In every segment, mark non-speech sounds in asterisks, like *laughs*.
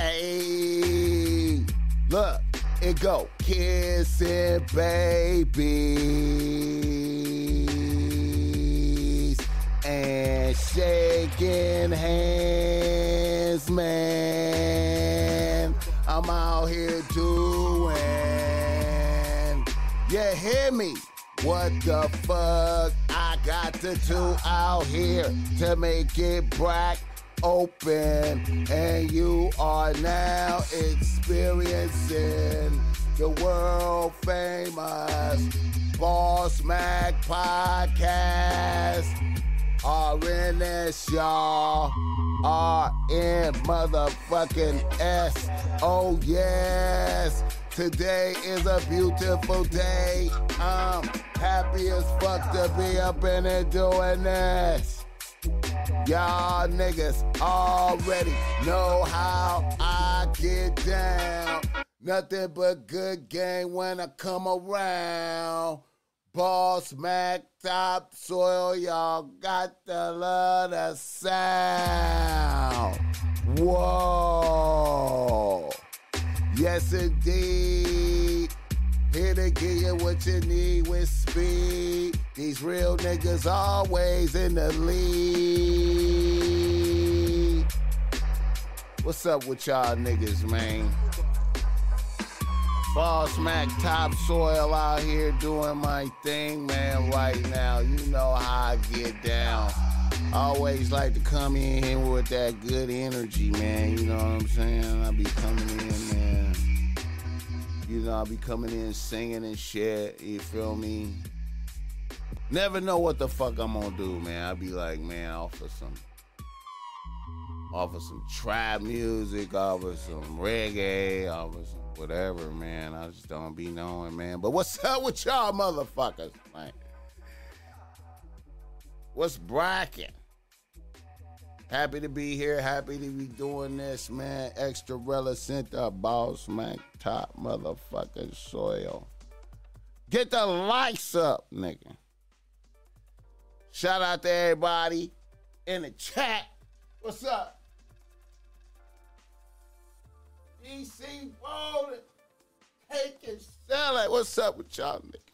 Hey, look, it go kissing babies and shaking hands, man. I'm out here doing. You hear me? What the fuck I got to do out here to make it black open? And you are now experiencing the world famous Boss Mac podcast. RNS, y'all. RN motherfucking S. Oh, yes. Today is a beautiful day. I'm happy as fuck to be up in here doing this. Y'all niggas already know how I get down. Nothing but good game when I come around. Boss Mac top soil, y'all got the love the sound. Whoa. Yes, indeed. Here to give you what you need with speed. These real niggas always in the lead. What's up with y'all niggas, man? Boss Mac topsoil out here doing my thing, man, right now. You know how I get down. Always like to come in here with that good energy, man. You know what I'm saying? I be coming in, man. You know, I'll be coming in singing and shit. You feel me? Never know what the fuck I'm gonna do, man. I'll be like, man, offer some, offer some trap music, offer some reggae, offer some whatever, man. I just don't be knowing, man. But what's *laughs* up with y'all motherfuckers, man? What's bracking? Happy to be here. Happy to be doing this, man. Extra Relicent, boss, man. Top motherfucking soil. Get the likes up, nigga. Shout out to everybody in the chat. What's up? DC rolling, take and sell it. What's up with y'all, nigga?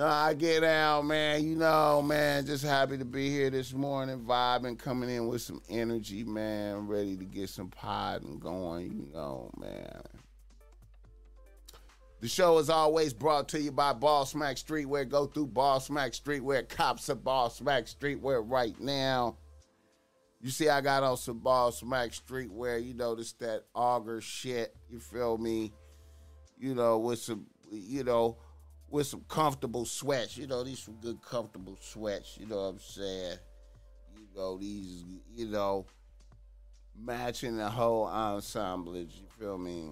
I get out, man. You know, man, just happy to be here this morning, vibing, coming in with some energy, man. Ready to get some podding going, you know, man. The show is always brought to you by Ball Smack Streetwear. Go through Ball Smack Streetwear. Cops of Ball Smack Streetwear right now. You see, I got on some Ball Smack Streetwear. You notice that auger shit. You feel me? You know, with some, you know, with some comfortable sweats. You know, these some good comfortable sweats. You know what I'm saying? You know, these, you know, matching the whole ensemblage. You feel me?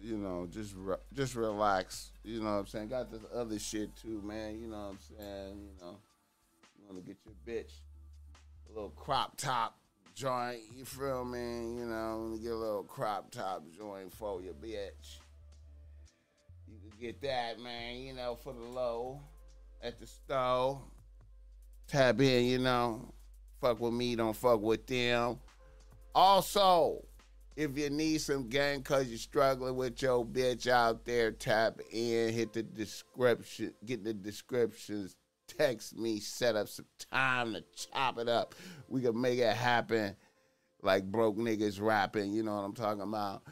You know, just re- just relax. You know what I'm saying? Got this other shit too, man. You know what I'm saying? You know, you want to get your bitch a little crop top joint. You feel me? You know, get a little crop top joint for your bitch. Get that, man, you know, for the low at the store. Tap in, you know. Fuck with me, don't fuck with them. Also, if you need some game cause you're struggling with your bitch out there, tap in, hit the description, get the descriptions, text me, set up some time to chop it up. We can make it happen like broke niggas rapping, you know what I'm talking about?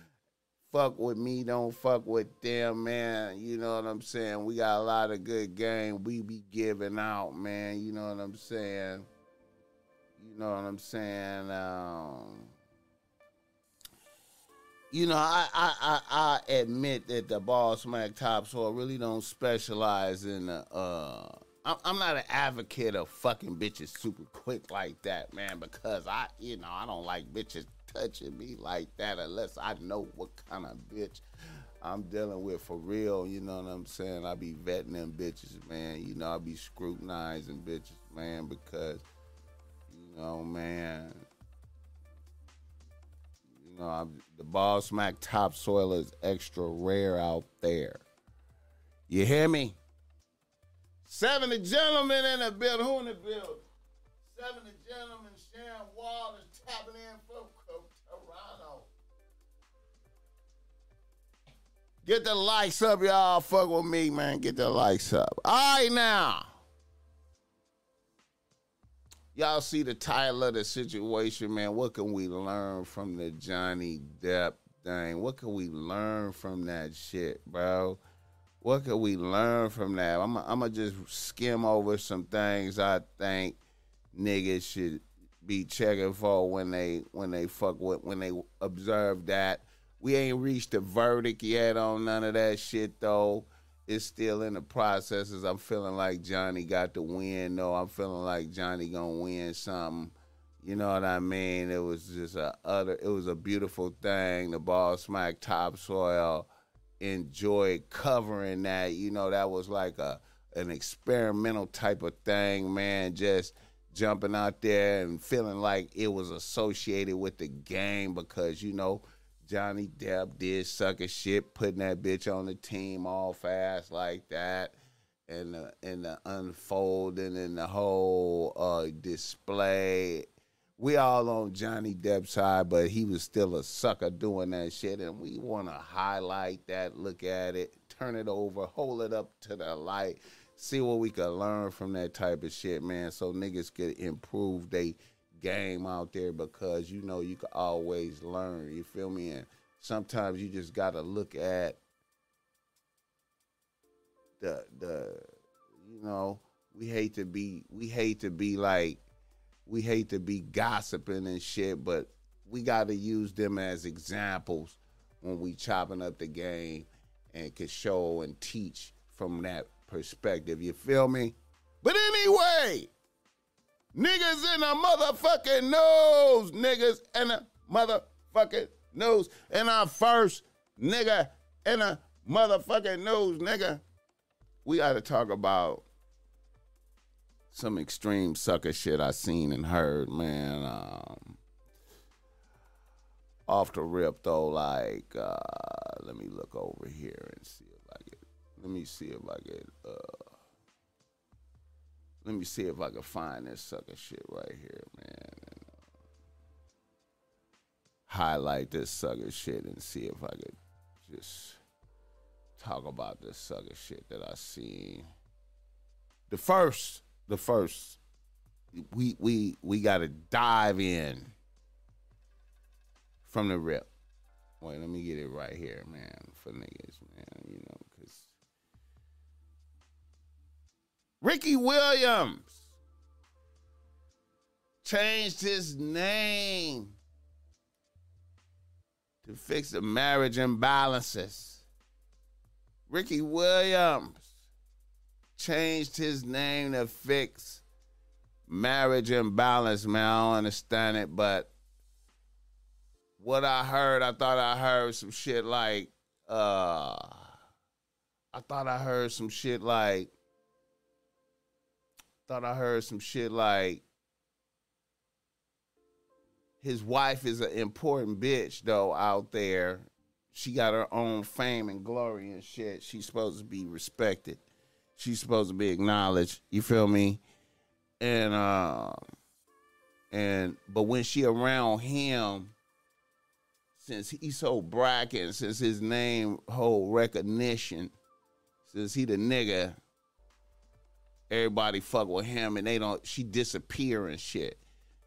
Fuck with me, don't fuck with them, man. You know what I'm saying? We got a lot of good game we be giving out, man. You know what I'm saying? You know what I'm saying? Um, you know, I, I, I, I admit that the Boss Mac Topsoil really don't specialize in the. Uh, I'm not an advocate of fucking bitches super quick like that, man, because I, you know, I don't like bitches touching me like that unless I know what kind of bitch I'm dealing with for real. You know what I'm saying? I be vetting them bitches, man. You know, I be scrutinizing bitches, man, because, you know, man, you know, I'm, the ball smack topsoil is extra rare out there. You hear me? Seven gentlemen in the building. Who in the building? Seven gentlemen Sharon Wall is tapping in from Get the likes up, y'all. Fuck with me, man. Get the likes up. All right, now. Y'all see the title of the situation, man. What can we learn from the Johnny Depp thing? What can we learn from that shit, bro? What can we learn from that? I'm going to just skim over some things I think niggas should be checking for when they when they fuck with when they observe that we ain't reached a verdict yet on none of that shit though. It's still in the processes. I'm feeling like Johnny got the win though. I'm feeling like Johnny gonna win something. You know what I mean? It was just a utter. It was a beautiful thing. The ball smacked topsoil. Enjoyed covering that. You know that was like a an experimental type of thing, man. Just jumping out there and feeling like it was associated with the game because you know Johnny Depp did suck a shit, putting that bitch on the team all fast like that, and the and the unfolding and the whole uh, display. We all on Johnny Depp's side, but he was still a sucker doing that shit, and we want to highlight that, look at it, turn it over, hold it up to the light, see what we can learn from that type of shit, man. So niggas could improve they game out there because you know you can always learn. You feel me? And sometimes you just gotta look at the the you know we hate to be we hate to be like we hate to be gossiping and shit, but we got to use them as examples when we chopping up the game and can show and teach from that perspective. You feel me? But anyway, Niggas in a motherfucking nose. Niggas in a motherfucking nose. And our first nigga in a motherfucking nose, nigga. We got to talk about some extreme sucker shit I seen and heard, man. Um, off the rip though, like uh, let me look over here and see if I get. Let me see if I get. Uh, let me see if I can find this sucker shit right here, man. And, uh, highlight this sucker shit and see if I could just talk about this sucker shit that I seen. The first, the first, we we we got to dive in from the rip. Wait, let me get it right here, man, for niggas, man. You know, Ricky Williams changed his name to fix the marriage imbalances. Ricky Williams changed his name to fix marriage imbalance, man. I don't understand it, but what I heard, I thought I heard some shit like, uh, I thought I heard some shit like, thought I heard some shit like his wife is an important bitch though out there. She got her own fame and glory and shit. She's supposed to be respected. She's supposed to be acknowledged. You feel me? And uh and but when she around him, since he's so bragging, since his name hold recognition, since he the nigga, everybody fuck with him and they don't she disappear and shit.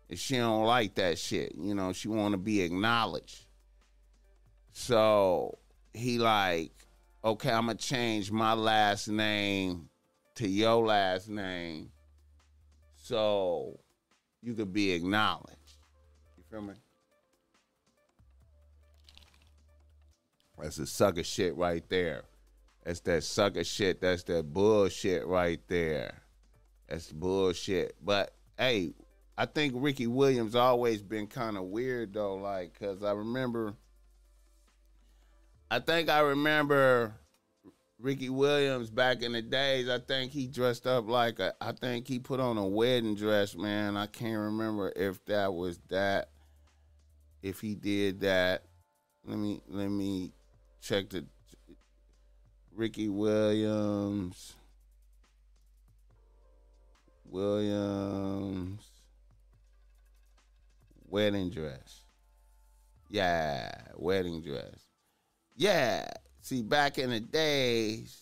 And she don't like that shit. You know, she wanna be acknowledged. So he like, okay, I'm gonna change my last name to your last name so you could be acknowledged. You feel me? That's a sucker shit right there. That's that sucker shit. That's that bullshit right there. That's bullshit. But hey, I think Ricky Williams always been kind of weird though, like, cause I remember. I think I remember Ricky Williams back in the days. I think he dressed up like a. I think he put on a wedding dress, man. I can't remember if that was that. If he did that, let me let me check the Ricky Williams. Williams. wedding dress. Yeah, wedding dress. Yeah. See, back in the days,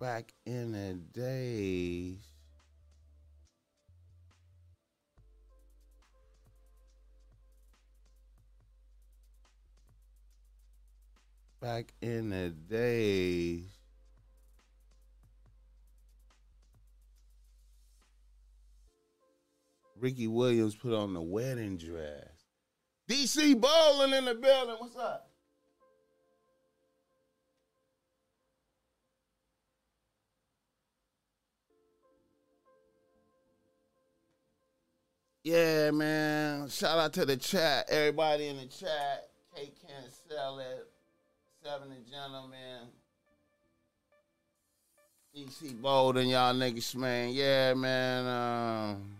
back in the days, back in the day. Ricky Williams put on the wedding dress. DC Bowling in the building. What's up? Yeah, man. Shout out to the chat. Everybody in the chat. K can sell it. Seven and gentlemen. DC Bold and y'all niggas, man. Yeah, man. Um,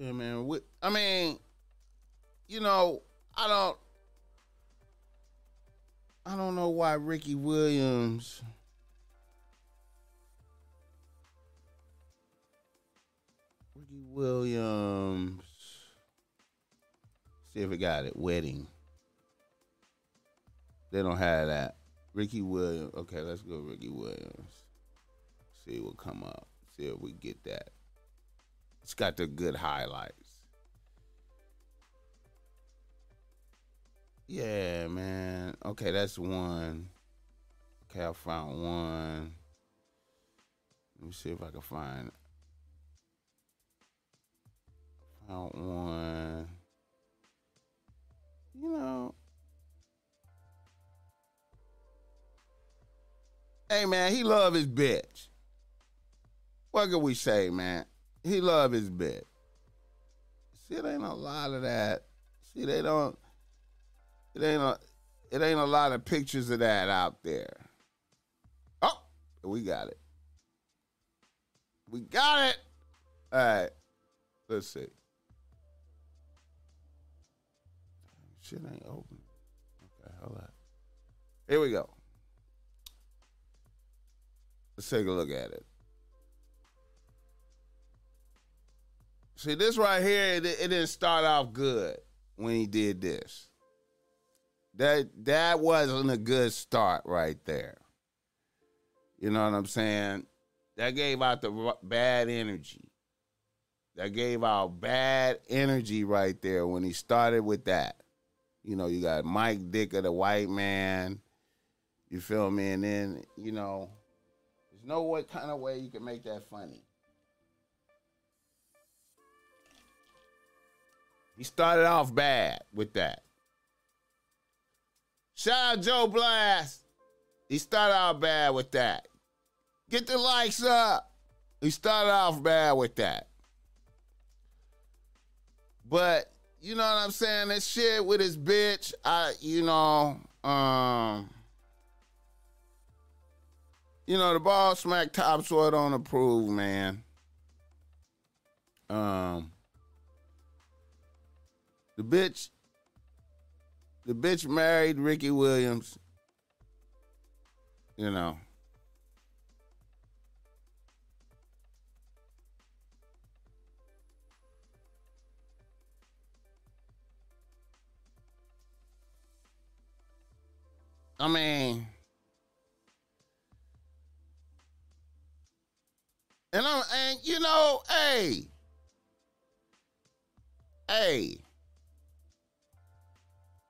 Yeah, man. I mean, you know, I don't, I don't know why Ricky Williams. Ricky Williams. See if it got it. Wedding. They don't have that. Ricky Williams. Okay, let's go Ricky Williams. See what come up. See if we get that. It's got the good highlights. Yeah, man. Okay, that's one. Okay, I found one. Let me see if I can find. Found one. You know. Hey man, he love his bitch. What can we say, man? he love his bitch. See, it ain't a lot of that. See, they don't. It ain't a. It ain't a lot of pictures of that out there. Oh, we got it. We got it. All right. Let's see. Shit ain't open. Okay, hold on. Here we go. Let's take a look at it. See, this right here, it, it didn't start off good when he did this. That that wasn't a good start right there. You know what I'm saying? That gave out the bad energy. That gave out bad energy right there when he started with that. You know, you got Mike Dicker, the white man. You feel me? And then, you know, there's no what kind of way you can make that funny. He started off bad with that. Shout out Joe Blast. He started off bad with that. Get the likes up. He started off bad with that. But you know what I'm saying? This shit with his bitch, I you know, um you know, the ball smack top topsoil don't approve, man. Um the bitch, the bitch married Ricky Williams. You know. I mean, and I'm, and you know, hey, hey,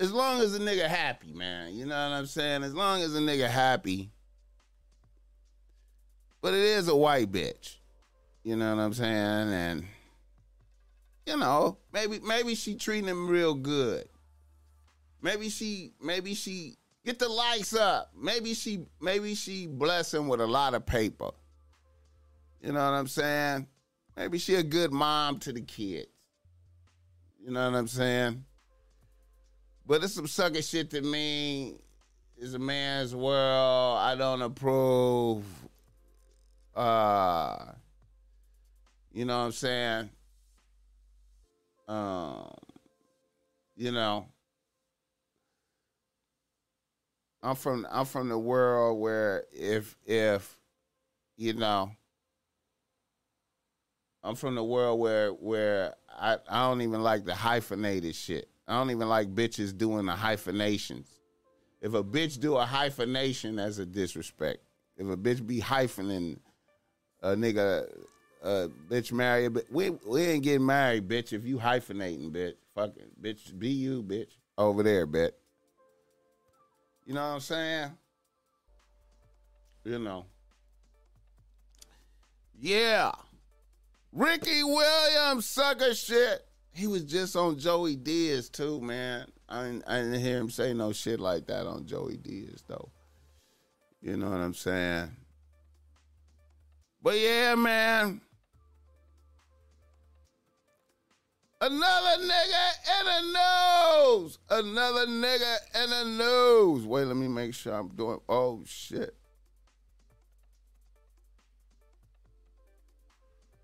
as long as a nigga happy, man. You know what I'm saying? As long as a nigga happy. But it is a white bitch. You know what I'm saying? And you know, maybe maybe she treating him real good. Maybe she maybe she get the likes up. Maybe she maybe she bless him with a lot of paper. You know what I'm saying? Maybe she a good mom to the kids. You know what I'm saying? But it's some sucker shit to me. It's a man's world. I don't approve. Uh, you know what I'm saying? Um, you know. I'm from I'm from the world where if if you know I'm from the world where where I, I don't even like the hyphenated shit. I don't even like bitches doing the hyphenations. If a bitch do a hyphenation, that's a disrespect. If a bitch be hyphening a nigga, a bitch marry, but we we ain't getting married, bitch. If you hyphenating, bitch, fucking bitch, be you, bitch, over there, bitch. You know what I'm saying? You know. Yeah. Ricky Williams, sucker shit. He was just on Joey Diaz too, man. I didn't, I didn't hear him say no shit like that on Joey Diaz though. You know what I'm saying? But yeah, man. Another nigga in the nose. Another nigga in the nose. Wait, let me make sure I'm doing. Oh shit.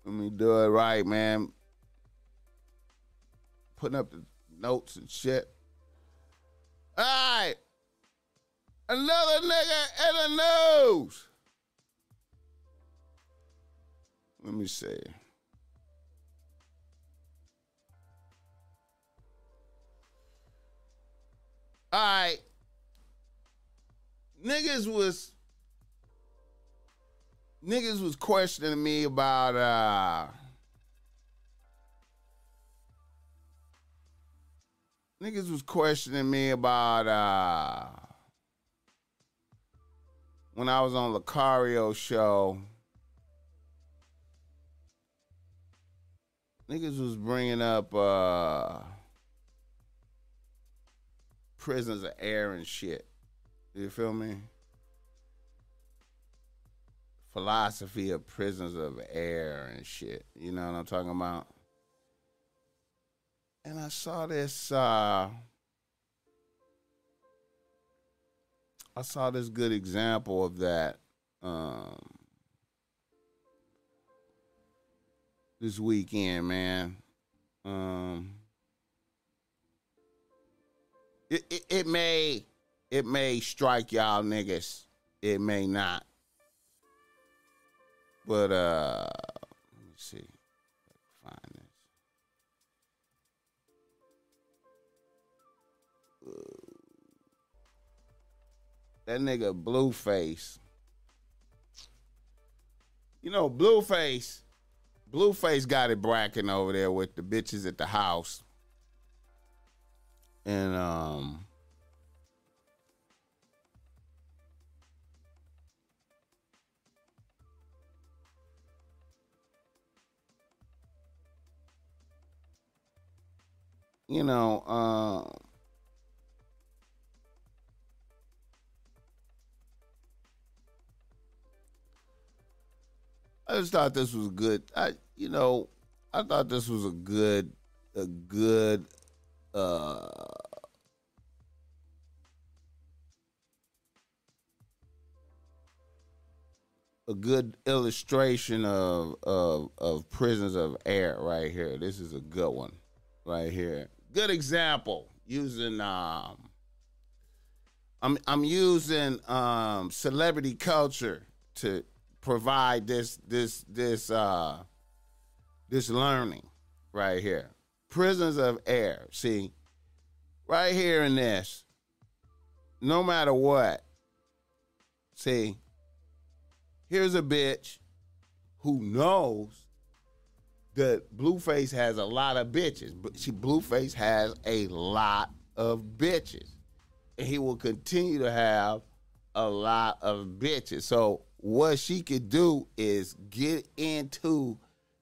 Let me do it right, man. Putting up the notes and shit. All right. Another nigga in the nose. Let me see. All right. Niggas was niggas was questioning me about uh niggas was questioning me about uh when I was on Lucario show. Niggas was bringing up uh prisons of air and shit. You feel me? Philosophy of prisons of air and shit. You know what I'm talking about? And I saw this uh I saw this good example of that um this weekend, man. Um it, it, it may it may strike y'all niggas. It may not. But uh let me see. Find this. That nigga Blueface. You know, Blueface. Blueface got it bracking over there with the bitches at the house. And um you know, uh, I just thought this was good. I, you know, I thought this was a good, a good, uh, a good illustration of of of prisons of air right here. This is a good one right here. Good example using um I'm I'm using um celebrity culture to provide this this this uh this learning right here. Prisons of air. See, right here in this, no matter what, see, here's a bitch who knows that Blueface has a lot of bitches. But she Blueface has a lot of bitches. And he will continue to have a lot of bitches. So what she could do is get into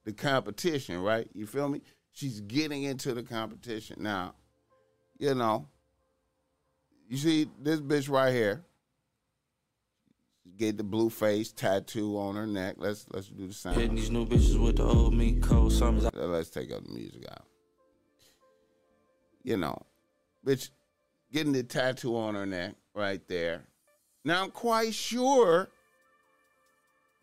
the competition, right? You feel me? She's getting into the competition. Now, you know, you see this bitch right here. Get the Blueface tattoo on her neck. Let's let's do the same. Hitting these new bitches with the old me, cold summers. Let's take out the music out. You know, bitch, getting the tattoo on her neck right there. Now I'm quite sure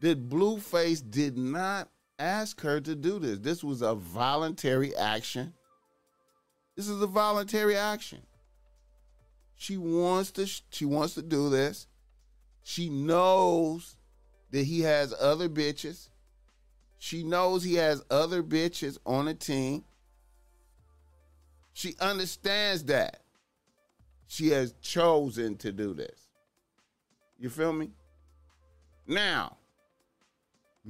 that Blueface did not ask her to do this. This was a voluntary action. This is a voluntary action. She wants to she wants to do this. She knows that he has other bitches. She knows he has other bitches on the team. She understands that. She has chosen to do this. You feel me? Now,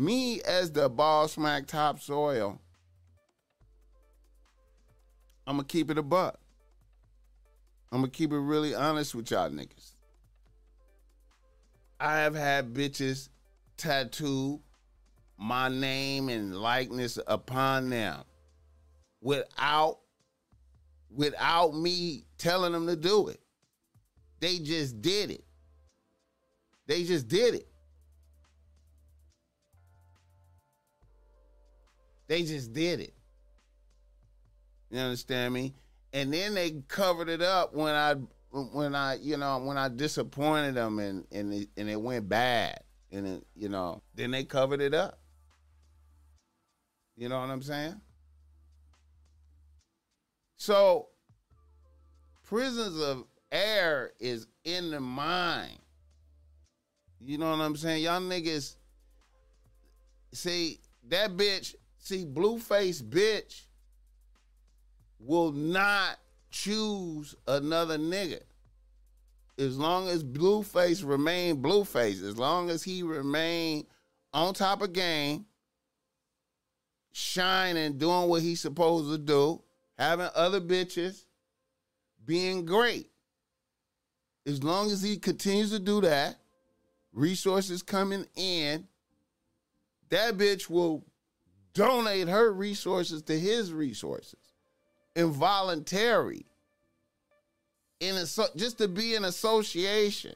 me as the ball smack topsoil, I'm gonna keep it a buck. I'm gonna keep it really honest with y'all niggas. I have had bitches tattoo my name and likeness upon them without without me telling them to do it. They just did it. They just did it. They just did it. You understand me? And then they covered it up when I when I you know when I disappointed them and and it, and it went bad and it, you know then they covered it up. You know what I'm saying? So prisons of air is in the mind. You know what I'm saying? Y'all niggas see that bitch, see Blueface bitch will not choose another nigga. As long as Blueface remain Blueface, as long as he remain on top of game, shining, doing what he's supposed to do, having other bitches, being great. As long as he continues to do that, resources coming in, that bitch will donate her resources to his resources involuntary in a, just to be in association.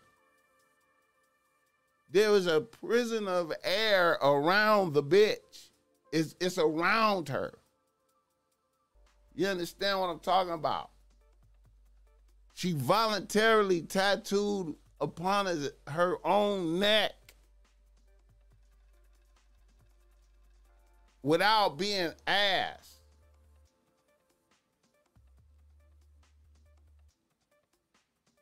There was a prison of air around the bitch. It's, it's around her. You understand what i'm talking about? She voluntarily tattooed upon his, her own neck without being asked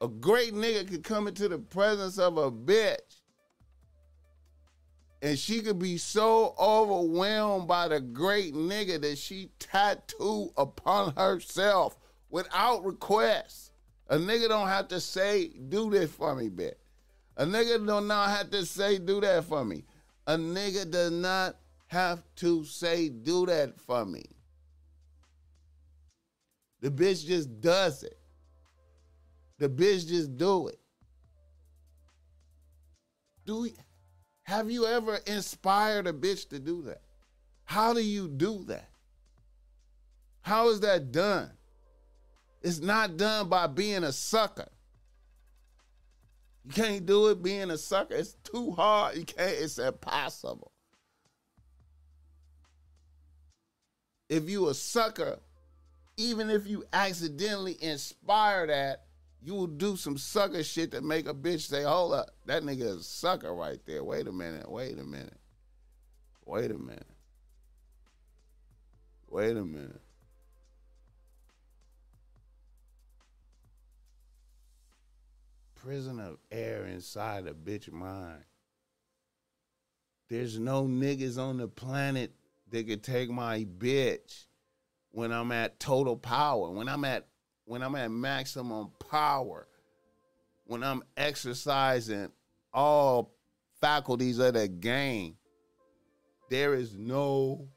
A great nigga could come into the presence of a bitch and she could be so overwhelmed by the great nigga that she tattoo upon herself without request. A nigga don't have to say, do this for me, bitch. A nigga do not have to say, do that for me. A nigga does not have to say, do that for me. The bitch just does it. The bitch just do it. Do we, have you ever inspired a bitch to do that? How do you do that? How is that done? It's not done by being a sucker. You can't do it being a sucker. It's too hard. You can't, it's impossible. If you a sucker, even if you accidentally inspire that, you will do some sucker shit that make a bitch say, hold up, that nigga is a sucker right there. Wait a minute, wait a minute. Wait a minute. Wait a minute. Prison of air inside a bitch mind. There's no niggas on the planet that could take my bitch when I'm at total power. When I'm at when I'm at maximum power, when I'm exercising all faculties of the game, there is no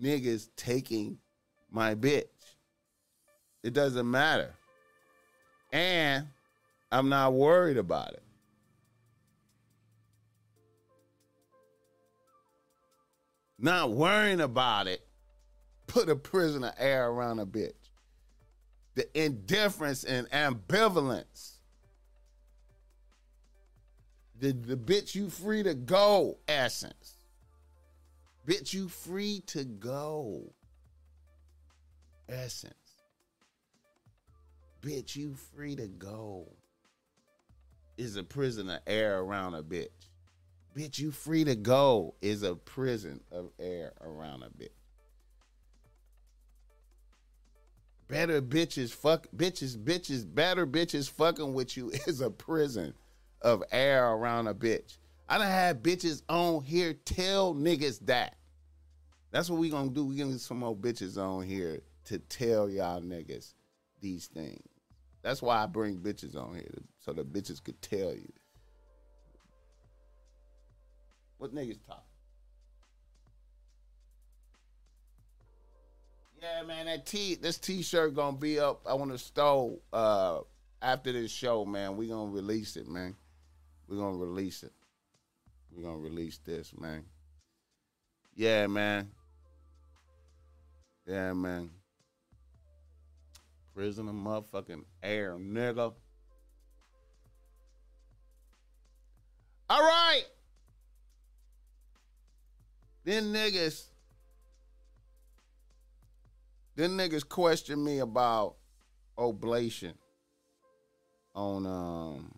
niggas taking my bitch. It doesn't matter. And I'm not worried about it. Not worrying about it, put a prison of air around a bitch the indifference and ambivalence. The, the bitch you free to go essence. Bitch you free to go essence. Bitch you free to go is a prison of air around a bitch. Bitch you free to go is a prison of air around a bitch. better bitches fuck bitches bitches better bitches fucking with you *laughs* is a prison of air around a bitch. I done had bitches on here tell niggas that. That's what we gonna do. We gonna get some more bitches on here to tell y'all niggas these things. That's why I bring bitches on here so the bitches could tell you. What niggas talk? Yeah, man, that t this t-shirt gonna be up on the stove uh after this show, man. We gonna release it, man. We gonna release it. We gonna release this, man. Yeah, man. Yeah, man. Prison of motherfucking air, nigga. All right. Then niggas, then niggas question me about oblation on um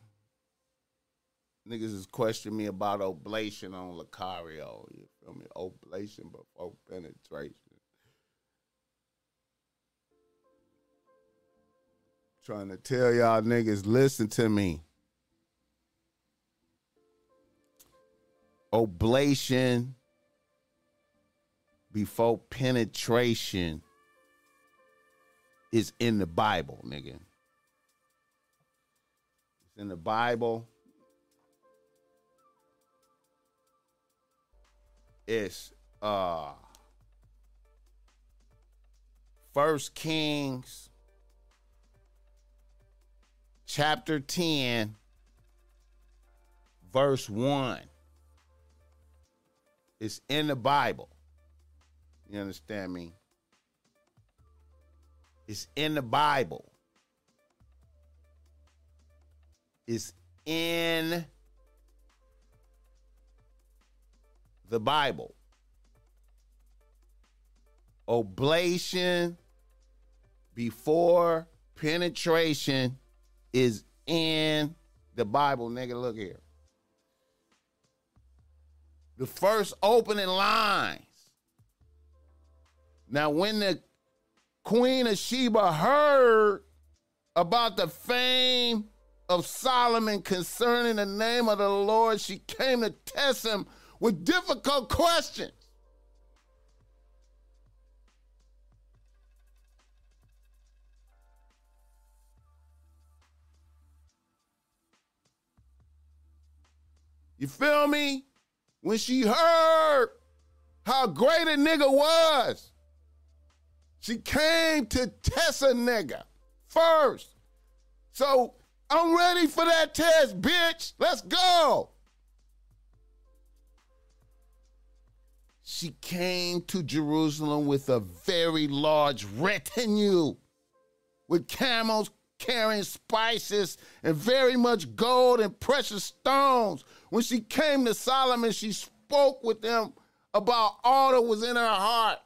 niggas is questioning me about oblation on Lucario. You feel me? Oblation before penetration. Trying to tell y'all niggas, listen to me. Oblation before penetration is in the Bible, nigga. It's in the Bible. It's uh First Kings chapter 10 verse 1. It's in the Bible. You understand me? It's in the Bible. It's in the Bible. Oblation before penetration is in the Bible, nigga. Look here. The first opening lines. Now, when the Queen of Sheba heard about the fame of Solomon concerning the name of the Lord, she came to test him with difficult questions. You feel me? When she heard how great a nigga was, she came to test a nigga first. So I'm ready for that test, bitch. Let's go. She came to Jerusalem with a very large retinue, with camels carrying spices and very much gold and precious stones. When she came to Solomon, she spoke with him about all that was in her heart.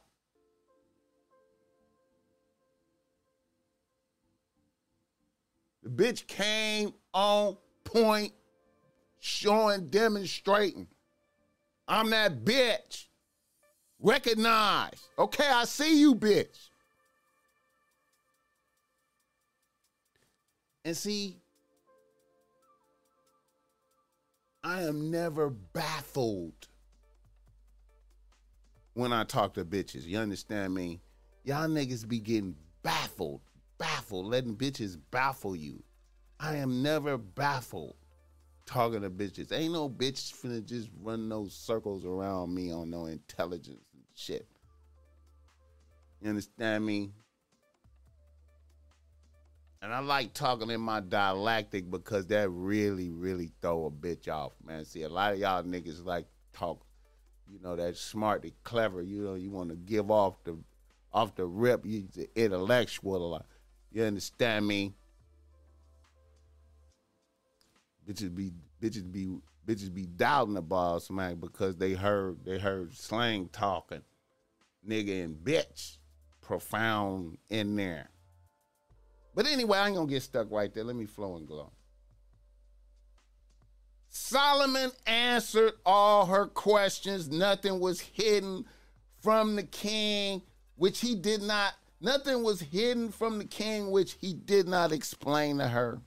Bitch came on point, showing, demonstrating. I'm that bitch. Recognize. Okay, I see you, bitch. And see, I am never baffled when I talk to bitches. You understand me? Y'all niggas be getting baffled, baffled, letting bitches baffle you. I am never baffled talking to bitches. Ain't no bitch finna just run those circles around me on no intelligence and shit. You understand me? And I like talking in my dialectic because that really, really throw a bitch off, man. See, a lot of y'all niggas like talk, you know, that smart, that clever. You know, you want to give off the, off the rip. You the intellectual a lot. You understand me? Bitches be bitches be bitches be doubting the boss man because they heard they heard slang talking, nigga and bitch, profound in there. But anyway, I ain't gonna get stuck right there. Let me flow and glow. Solomon answered all her questions. Nothing was hidden from the king, which he did not Nothing was hidden from the king which he did not explain to her.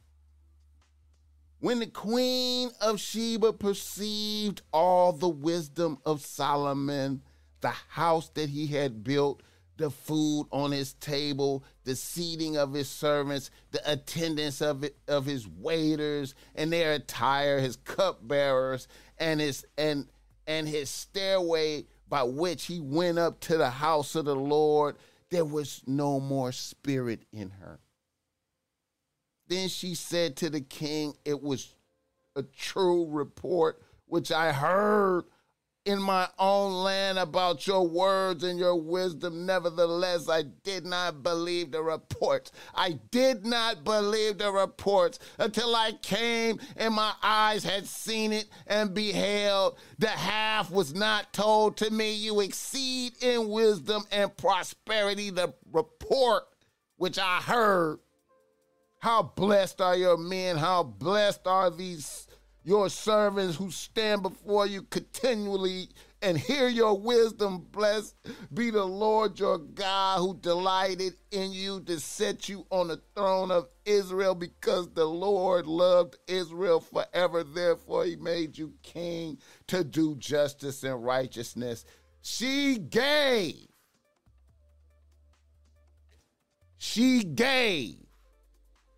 When the queen of Sheba perceived all the wisdom of Solomon, the house that he had built, the food on his table, the seating of his servants, the attendance of it, of his waiters and their attire, his cupbearers, and his and and his stairway by which he went up to the house of the Lord, there was no more spirit in her. Then she said to the king, It was a true report which I heard in my own land about your words and your wisdom. Nevertheless, I did not believe the reports. I did not believe the reports until I came and my eyes had seen it and beheld. The half was not told to me. You exceed in wisdom and prosperity the report which I heard. How blessed are your men? How blessed are these your servants who stand before you continually and hear your wisdom. Blessed be the Lord your God who delighted in you to set you on the throne of Israel because the Lord loved Israel forever. Therefore, he made you king to do justice and righteousness. She gave. She gave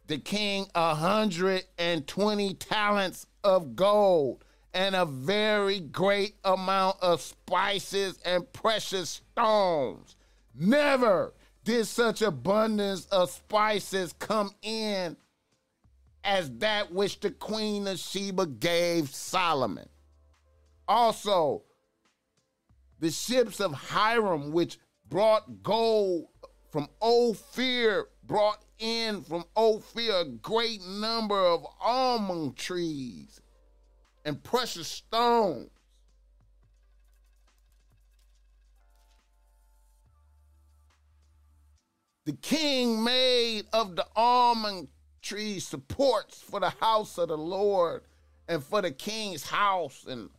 the king a hundred and twenty talents of gold and a very great amount of spices and precious stones. Never did such abundance of spices come in as that which the queen of Sheba gave Solomon. Also, the ships of Hiram, which brought gold from Ophir, brought in from Ophir a great number of almond trees and precious stones. The king made of the almond tree supports for the house of the Lord and for the king's house, and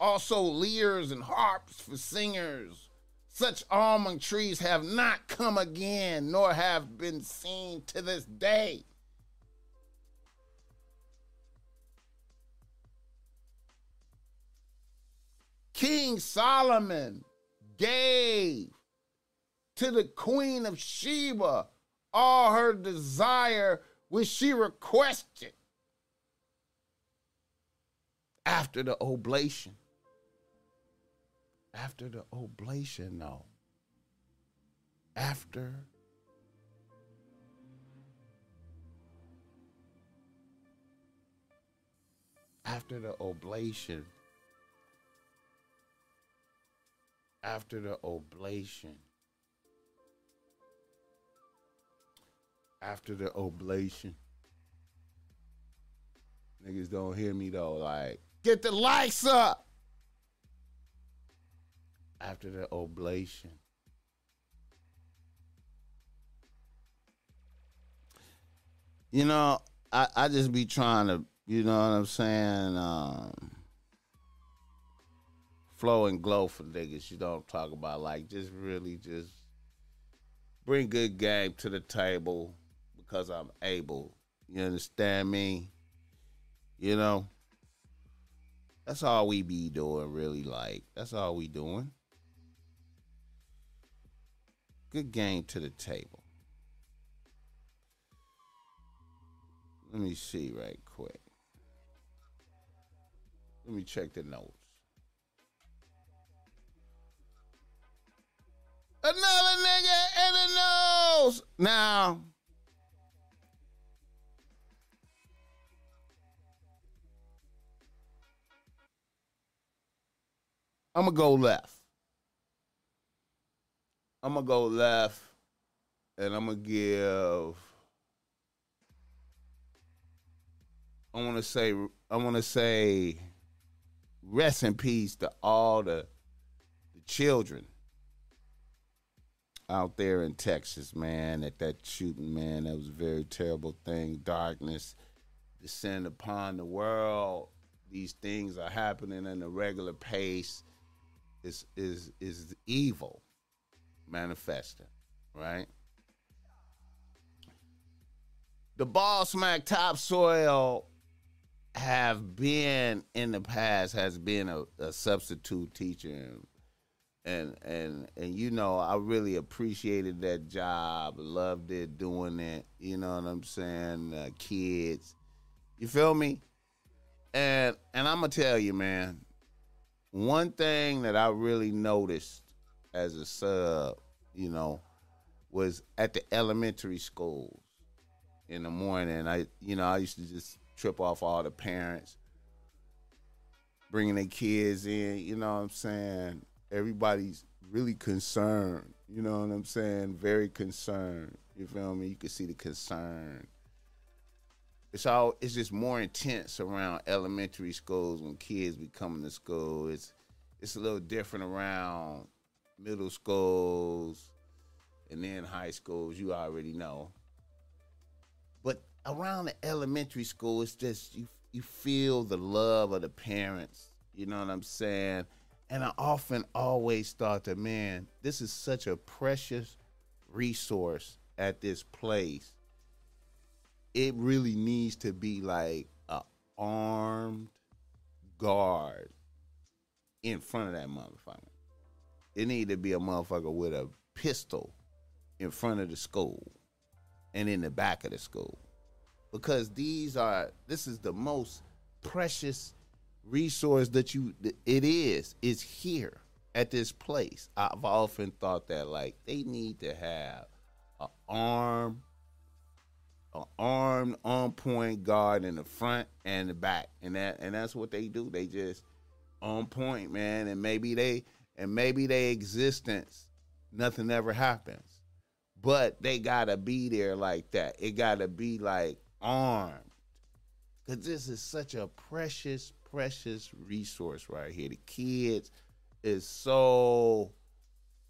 also lyres and harps for singers such almond trees have not come again, nor have been seen to this day. King Solomon gave to the queen of Sheba all her desire which she requested after the oblation after the oblation, no. After after the oblation, after the oblation, after the oblation, niggas don't hear me though. Like, get the likes up after the oblation. You know, I, I just be trying to, you know what I'm saying, um, flow and glow for niggas. You don't talk about like just really just bring good game to the table because I'm able. You understand me? You know? That's all we be doing, really. Like, that's all we doing. Good game to the table. Let me see right quick. Let me check the notes. Another nigga in the nose. Now, I'm gonna go left. I'm gonna go left, and I'm gonna give. I want to say. I want to say. Rest in peace to all the the children out there in Texas, man. At that shooting, man, that was a very terrible thing. Darkness descend upon the world. These things are happening in a regular pace. Is is is evil manifesting. right? The ball smack topsoil have been in the past has been a, a substitute teacher and and and you know I really appreciated that job, loved it doing it. You know what I'm saying? Uh, kids, you feel me? And and I'm gonna tell you, man, one thing that I really noticed as a sub, you know, was at the elementary schools in the morning. I you know I used to just trip off all the parents bringing their kids in. You know what I'm saying? everybody's really concerned. You know what I'm saying? Very concerned. You feel me? You can see the concern. It's all it's just more intense around elementary schools when kids be coming to school. It's it's a little different around middle schools and then high schools, you already know. But around the elementary school, it's just you you feel the love of the parents. You know what I'm saying? And I often always thought that, man, this is such a precious resource at this place. It really needs to be like a armed guard in front of that motherfucker. It need to be a motherfucker with a pistol in front of the school and in the back of the school. Because these are this is the most precious resource that you it is is here at this place. I've often thought that like they need to have an arm, an armed on point guard in the front and the back, and that and that's what they do. They just on point, man, and maybe they and maybe their existence nothing ever happens, but they gotta be there like that. It gotta be like armed. Cause this is such a precious, precious resource right here. The kids is so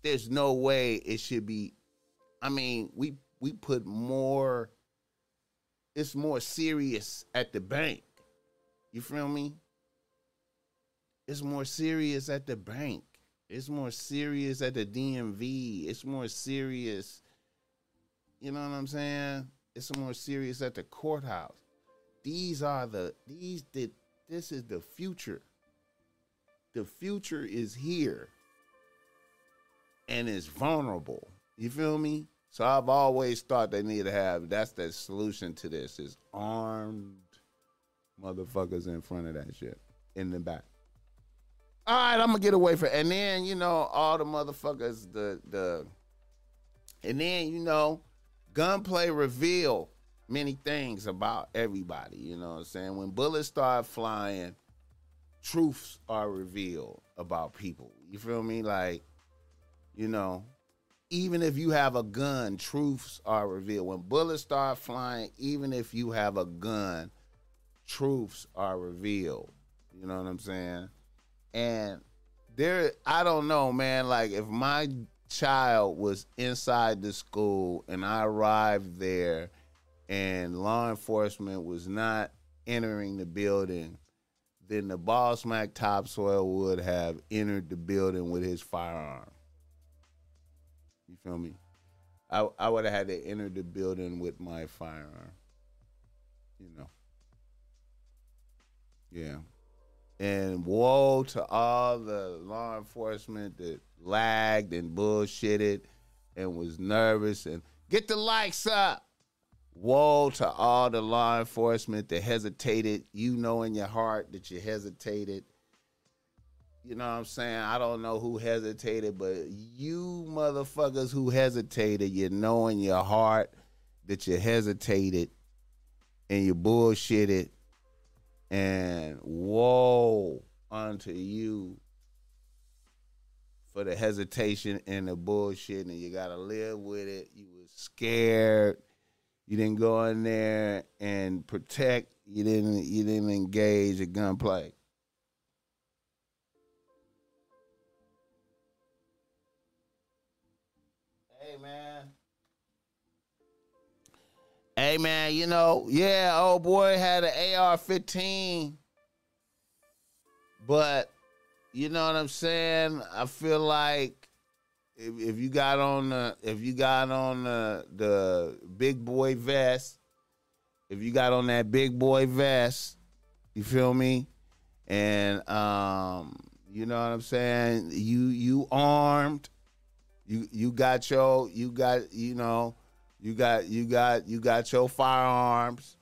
there's no way it should be I mean, we we put more it's more serious at the bank. You feel me? It's more serious at the bank. It's more serious at the DMV. It's more serious. You know what I'm saying? It's more serious at the courthouse. These are the these the this is the future. The future is here and it's vulnerable. You feel me? So I've always thought they need to have that's the solution to this is armed motherfuckers in front of that shit in the back. All right, I'm gonna get away from and then you know all the motherfuckers the the and then you know gunplay reveal many things about everybody. You know what I'm saying? When bullets start flying, truths are revealed about people. You feel me? Like, you know, even if you have a gun, truths are revealed. When bullets start flying, even if you have a gun, truths are revealed. You know what I'm saying? And there, I don't know, man. Like, if my child was inside the school and I arrived there and law enforcement was not entering the building, then the ball topsoil would have entered the building with his firearm. You feel me? I I would have had to enter the building with my firearm. You know. Yeah. And woe to all the law enforcement that lagged and bullshitted and was nervous and get the likes up. Woe to all the law enforcement that hesitated. You know in your heart that you hesitated. You know what I'm saying? I don't know who hesitated, but you motherfuckers who hesitated, you know in your heart that you hesitated and you bullshitted. And woe unto you for the hesitation and the bullshit, and you gotta live with it. You was scared you didn't go in there and protect. You didn't. You didn't engage in gunplay. Hey man. Hey man, you know, yeah, old boy had an AR-15, but you know what I'm saying. I feel like if, if you got on the if you got on the the big boy vest, if you got on that big boy vest, you feel me? And um, you know what I'm saying? You you armed. You you got your you got you know you got you got you got your firearms.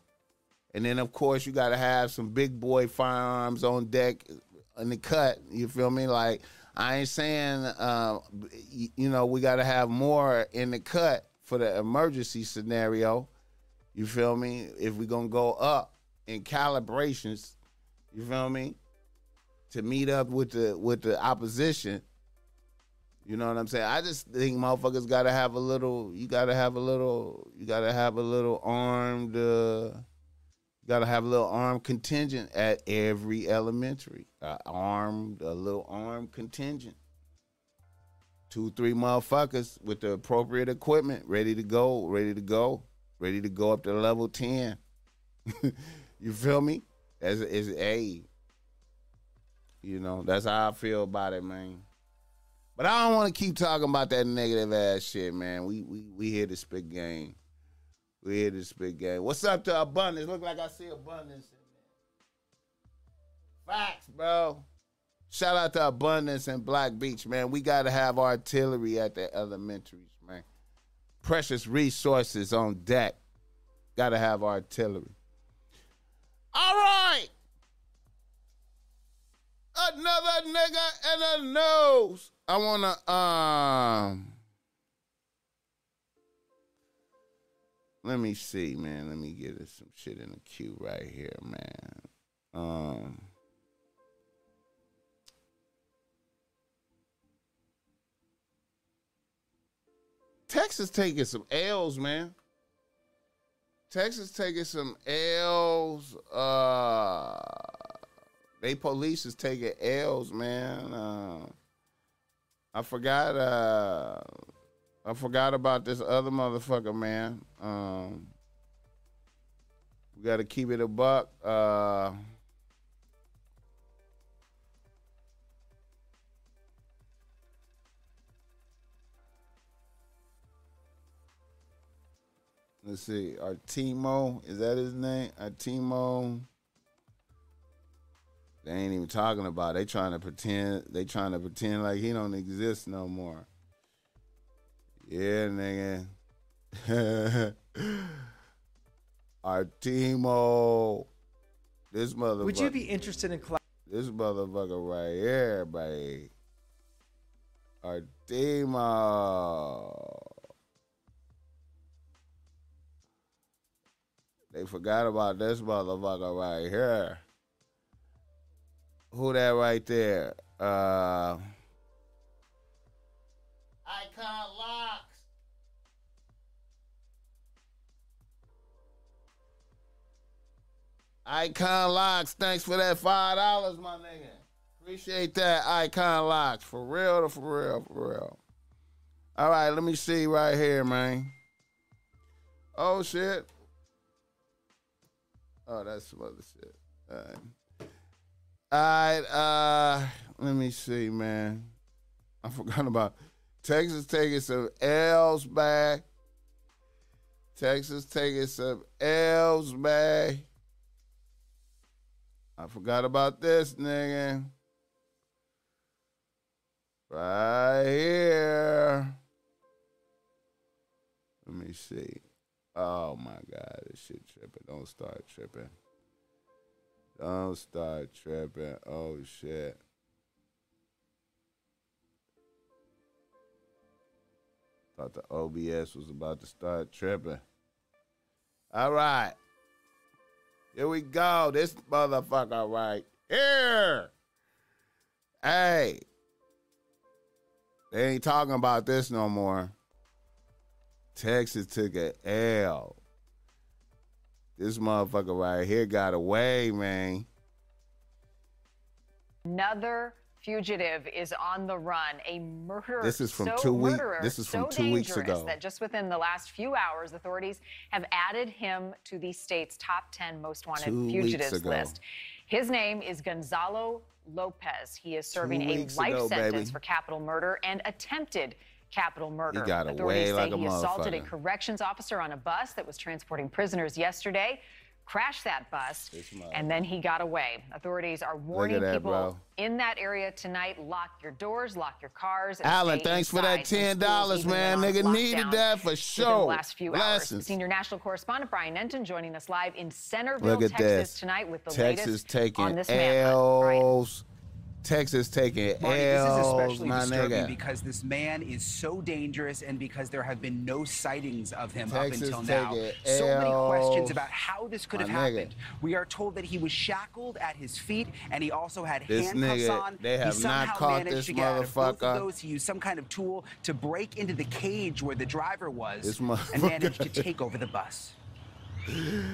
And then of course you got to have some big boy firearms on deck in the cut. You feel me? Like I ain't saying, uh, you know, we got to have more in the cut for the emergency scenario. You feel me? If we're gonna go up in calibrations, you feel me? To meet up with the with the opposition. You know what I'm saying? I just think motherfuckers gotta have a little. You gotta have a little. You gotta have a little armed. Uh, you gotta have a little armed contingent at every elementary. Uh, armed, a little armed contingent. Two, three motherfuckers with the appropriate equipment, ready to go, ready to go, ready to go up to level ten. *laughs* you feel me? As is a. You know, that's how I feel about it, man. But I don't want to keep talking about that negative ass shit, man. We we we here to spit game. We here to spit game. What's up to abundance? Look like I see abundance. Facts, bro. Shout out to Abundance and Black Beach, man. We got to have artillery at the elementaries, man. Precious resources on deck. Got to have artillery. All right. Another nigga and a nose. I want to, um, let me see, man. Let me get us some shit in the queue right here, man. Um, Texas taking some L's, man. Texas taking some L's. Uh, they police is taking L's, man. Uh, I forgot. Uh, I forgot about this other motherfucker, man. Um, we got to keep it a buck. Uh, let's see. Artimo, is that his name? Artimo. They ain't even talking about. It. They trying to pretend. They trying to pretend like he don't exist no more. Yeah, nigga. *laughs* Artimo. This motherfucker. Would you be interested in class? This motherfucker right here, buddy. Artimo. They forgot about this motherfucker right here. Who that right there? Uh Icon Locks. Icon Locks, thanks for that five dollars, my nigga. Appreciate that, Icon Locks. For real, for real, for real. All right, let me see right here, man. Oh shit. Oh, that's some other shit. All right. All right, uh, let me see, man. I forgot about Texas taking some L's back. Texas taking some L's back. I forgot about this nigga. Right here. Let me see. Oh my God, this shit tripping. Don't start tripping. Don't start tripping. Oh shit. Thought the OBS was about to start tripping. All right. Here we go. This motherfucker right here. Hey. They ain't talking about this no more. Texas took a L. This motherfucker right here got away, man. Another fugitive is on the run. A murderer. This is from so two weeks. This is from so two weeks dangerous ago. That just within the last few hours, authorities have added him to the state's top 10 most wanted Two fugitives list. His name is Gonzalo Lopez. He is serving a life ago, sentence baby. for capital murder and attempted capital murder. He got Authorities away say like a he assaulted a corrections officer on a bus that was transporting prisoners yesterday. Crashed that bus, and then he got away. Authorities are warning that, people bro. in that area tonight: lock your doors, lock your cars. Alan, thanks for that ten dollars, man. Nigga needed that for sure. the last few Blessings. hours. Senior national correspondent Brian Entin joining us live in Centerville, Texas this. tonight with the Texas latest taking on this. L's. Texas taking Marty, this is especially my disturbing nigga. because this man is so dangerous and because there have been no sightings of him Texas up until now. So many questions about how this could have nigga. happened. We are told that he was shackled at his feet and he also had This handcuffs nigga, on. they have he not somehow caught managed this to get out of both of those. He used some kind of tool to break into the cage where the driver was and managed to take over the bus. The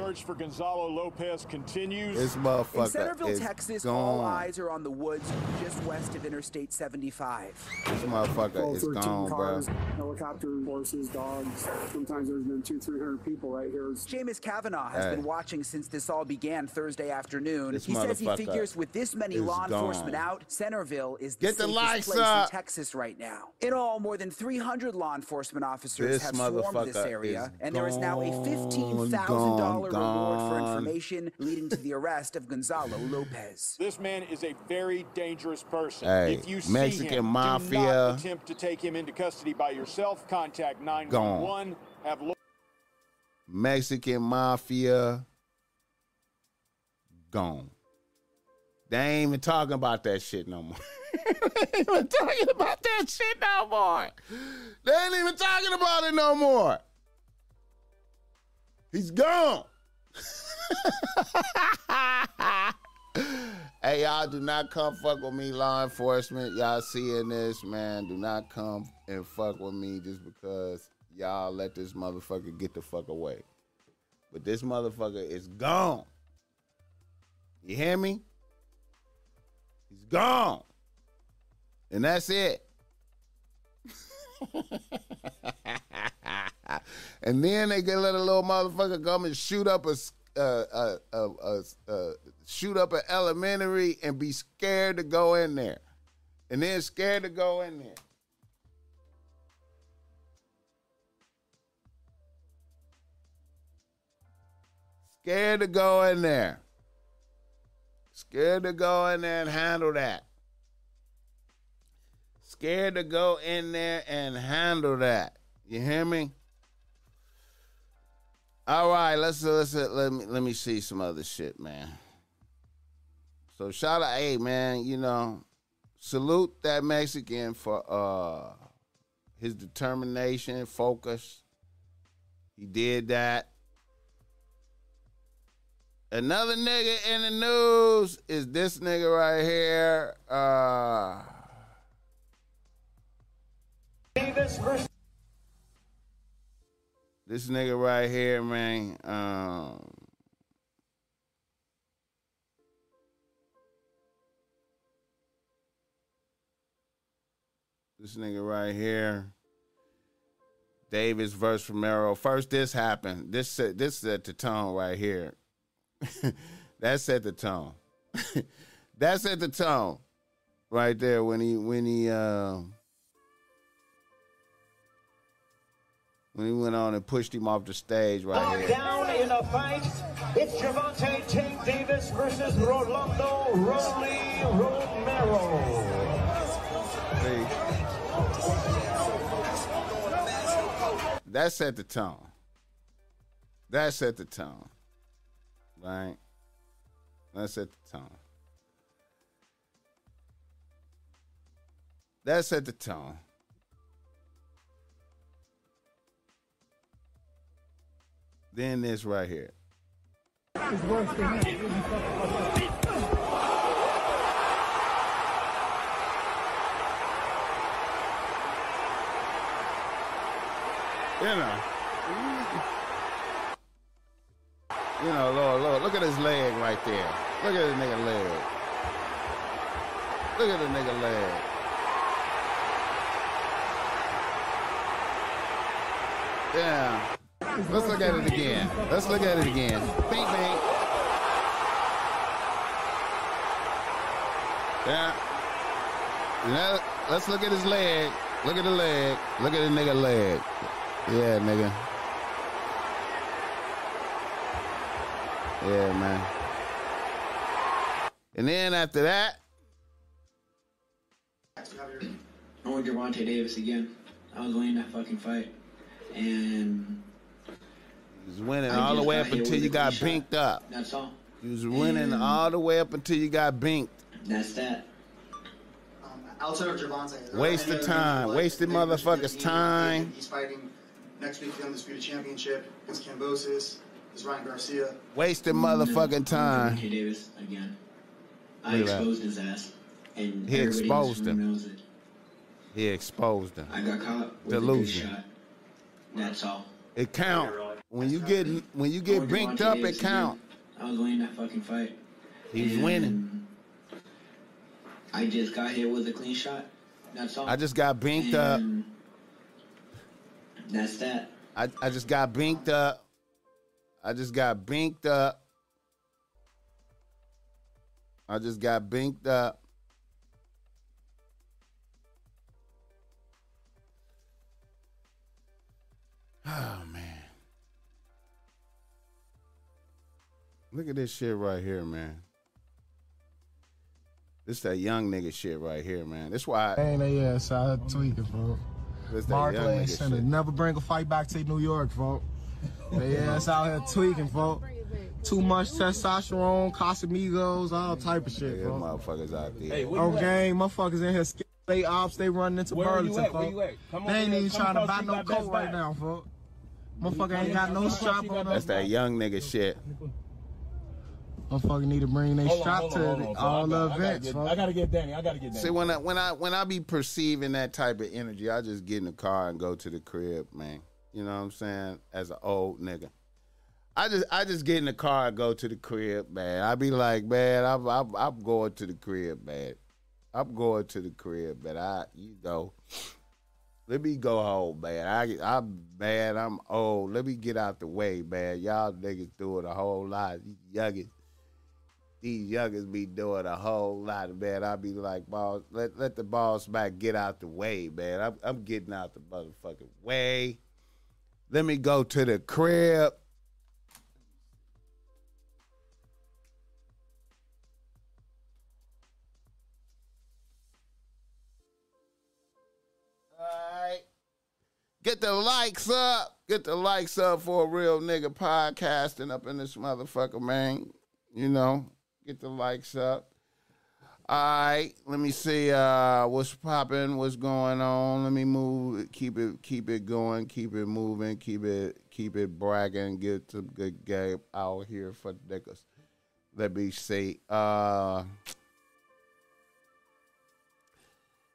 search for Gonzalo Lopez continues. This motherfucker In motherfucker Centerville, is Texas, gone. all eyes are on the woods just west of Interstate 75. This motherfucker 12, is 13 gone, bro. cars, helicopters, horses, dogs. Sometimes there's been two, three hundred people right here. Jameis Kavanaugh has Hey. been watching since this all began Thursday afternoon. This he says he motherfucker figures with this many is law enforcement gone. out, Centerville is the Get the safest lights place up. in Texas right now. In all, more than 300 law enforcement officers This have swarmed this motherfucker area, is and there is now a $15,000 reward for information leading to the *laughs* arrest of Gonzalo Lopez. This man is a very dangerous person. Hey, if you see Mexican him, do mafia. not attempt to take him into custody by yourself. Contact 911. Have lo- Mexican mafia gone. They ain't even talking about that shit no more. *laughs* they ain't even talking about that shit no more. They ain't even talking about it no more. He's gone. *laughs* hey, y'all do not come fuck with me, law enforcement. Y'all seeing this, man. Do not come and fuck with me just because y'all let this motherfucker get the fuck away. But this motherfucker is gone. You hear me? He's gone. And that's it. *laughs* and then they get let a little motherfucker come and shoot up a uh, uh, uh, shoot up an elementary and be scared to go in there, and then scared to go in there. Scared to go in there. Scared to go in there and handle that. Scared to go in there and handle that. You hear me? All right, let's let's let me let me see some other shit, man. So shout out, hey man, you know, salute that Mexican for uh his determination, focus. He did that. Another nigga in the news is this nigga right here. Uh This nigga right here, man. Um, this nigga right here. Davis verse Romero. First, this happened. This set this set the tone right here. *laughs* that set the tone. *laughs* that set the tone right there when he when he um when he went on and pushed him off the stage right here. Down in a fight, it's Gervonta Tank Davis versus Rolando Rolly Romero. See? That set the tone. That set the tone. Right? That set the tone. That set the tone. Then this right here. You know. You know, Lord, Lord, look at his leg right there. Look at the nigga leg. Look at the nigga leg. Yeah. Let's look at it again. Let's look at it again. Bing, bing. Yeah. That- let's look at his leg. Look at the leg. Look at the nigga leg. Yeah, nigga. Yeah, man. And then after that, I want Gervonta Davis again. I was winning that fucking fight, and he was winning I all the way up until you got shot. binked up. that's all. He was winning And all the way up until you got binked. That's that. Outside of Gervonta, Wasted time. Wasted motherfuckers' time. He's fighting next week for the undisputed championship against Kambosos. Is Ryan Garcia. Wasted mm. motherfucking time. Gervonta Davis again. I Look at that. exposed his ass, and He exposed him. Knows it. He exposed him. I got caught with Delusion. a good shot. That's all. It count. When you get when you get binked up, it count. I was winning that fucking fight. He was winning. I just got hit with a clean shot. That's all. I just got binked up. That's that. I, I just got binked up. I just got binked up. I just got binked up. *sighs* Oh man. Look at this shit right here, man. This that young nigga shit right here, man. That's why Ain't they ass out tweaking, folks. this that young Barclays nigga Center. Never bring a fight back to New York, folks. They *laughs* ass out here tweaking, folks. Too much testosterone, Casamigos, all type of shit, Yeah, motherfuckers out there. Hey, Oh, you gang, motherfuckers in here, scared. they ops, they running into Where Burlington, at? Folks. you at? Come They ain't even trying to buy no coat right now, folks. Motherfucker ain't got no strap on That's that young nigga shit. Motherfucker need to bring their Hold on, hold on, to hold on, all the got- events, get- I gotta get Danny. I gotta get Danny. See when I when I when I be perceiving that type of energy, I just get in the car and go to the crib, man. You know what I'm saying? As an old nigga, I just I just get in the car and go to the crib, man. I be like, man, I'm I'm, I'm going to the crib, man. I'm going to the crib, but I you know. Let me go home, man. I, I'm bad. I'm old. Let me get out the way, man. Y'all niggas doing a whole lot. You youngins, these youngins be doing a whole lot, of man. I be like, boss, let let the boss back get out the way, man. I'm I'm getting out the motherfucking way. Let me go to the crib. Get the likes up. Get the likes up for a real nigga podcasting up in this motherfucker, man. You know, get the likes up. All right, let me see uh, what's popping, what's going on. Let me move, keep it, keep it going, keep it moving, keep it, keep it bragging. Get some good game out here for niggas. Let me see. Uh,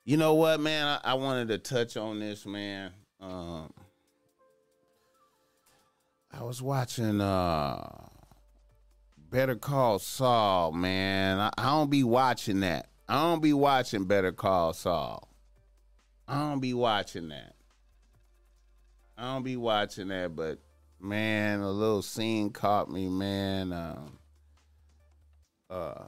you know what, man? I, I wanted to touch on this, man. Um, I was watching uh Better Call Saul, man. I, I don't be watching that. I don't be watching Better Call Saul. I don't be watching that. I don't be watching that, but man, a little scene caught me, man. Um, uh,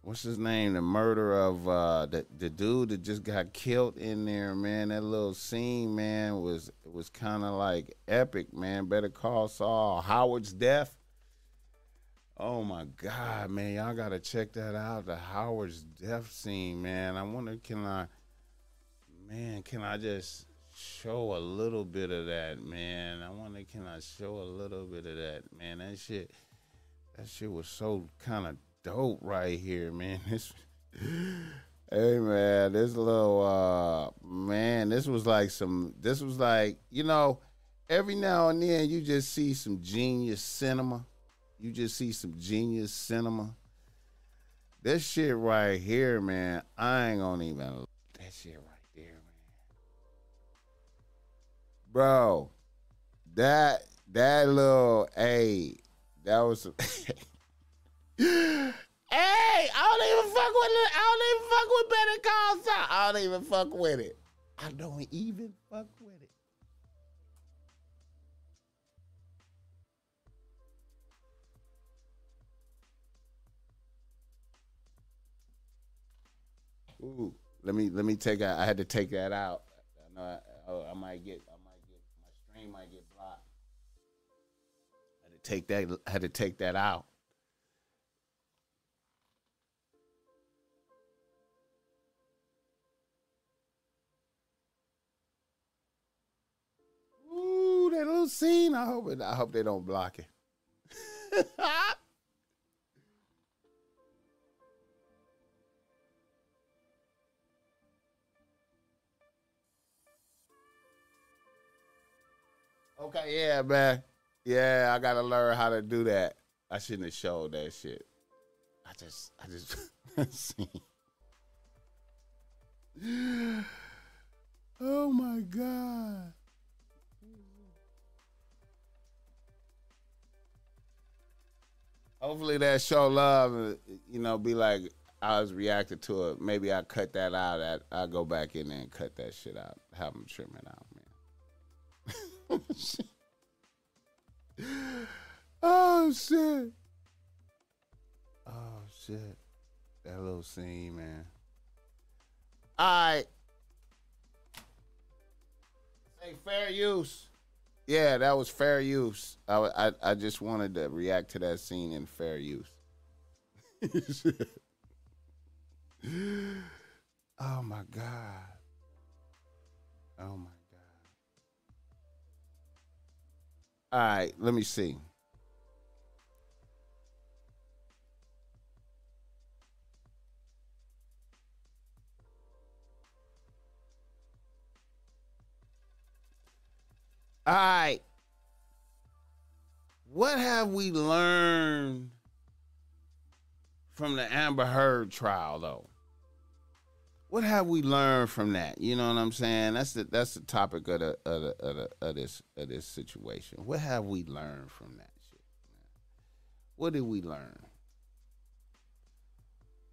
what's his name? The murder of uh, the the dude that just got killed in there, man. That little scene, man, was was kind of like epic, man. Better Call Saul. Howard's death. Oh my God, man, y'all gotta check that out. The Howard's death scene, man. I wonder, can I, man, can I just show a little bit of that, man? I wonder, can I show a little bit of that, man? That shit, that shit was so kind of dope right here, man. *laughs* This, hey, man, this little, uh, man, this was like some, this was like, you know, every now and then you just see some genius cinema. You just see some genius cinema. This shit right here, man, I ain't gonna even that shit right there, man. Bro, that that little hey, that was *laughs* Hey, I don't even fuck with it. I don't even fuck with Better Call Saul. I don't even fuck with it. I don't even fuck with it. Ooh, Let me let me take that I had to take that out. I know I, oh, I might get I might get my stream might get blocked. I had to take that I had to take that out. Ooh, that little scene. I hope it, I hope they don't block it. *laughs* okay, yeah, man. Yeah, I gotta learn how to do that. I shouldn't have showed that shit. I just, I just. *laughs* Oh my god. Hopefully that show love, you know, be like I was reacting to it. Maybe I cut that out. At I go back in there and cut that shit out. Have them trim it out, *laughs* oh shit. Oh shit. That little scene, man. All right. Say fair use. Yeah, that was fair use. I, I, I just wanted to react to that scene in fair use. *laughs* oh my god. Oh my All right, let me see. All right. What have we learned from the Amber Heard trial, though? What have we learned from that? You know what I'm saying? That's the that's the topic of the of, the, of, the, of this of this situation. What have we learned from that shit? What did we learn?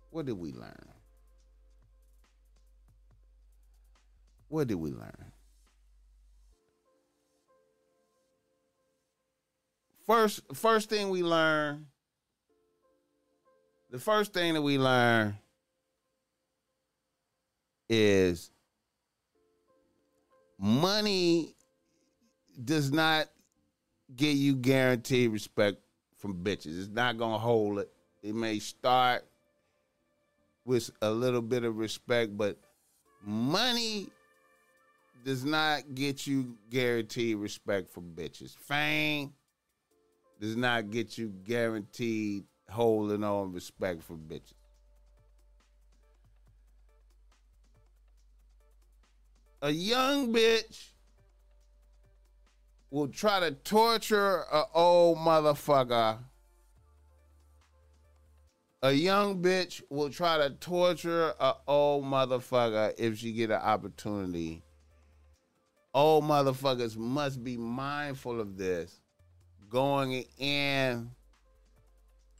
What did we learn? What did we learn? first first thing we learn the first thing that we learn is money does not get you guaranteed respect from bitches. It's not gonna hold it. It may start with a little bit of respect, but money does not get you guaranteed respect from bitches. Fame does not get you guaranteed holding on respect for bitches. A young bitch will try to torture a old motherfucker. A young bitch will try to torture a old motherfucker if she get an opportunity. Old motherfuckers must be mindful of this going in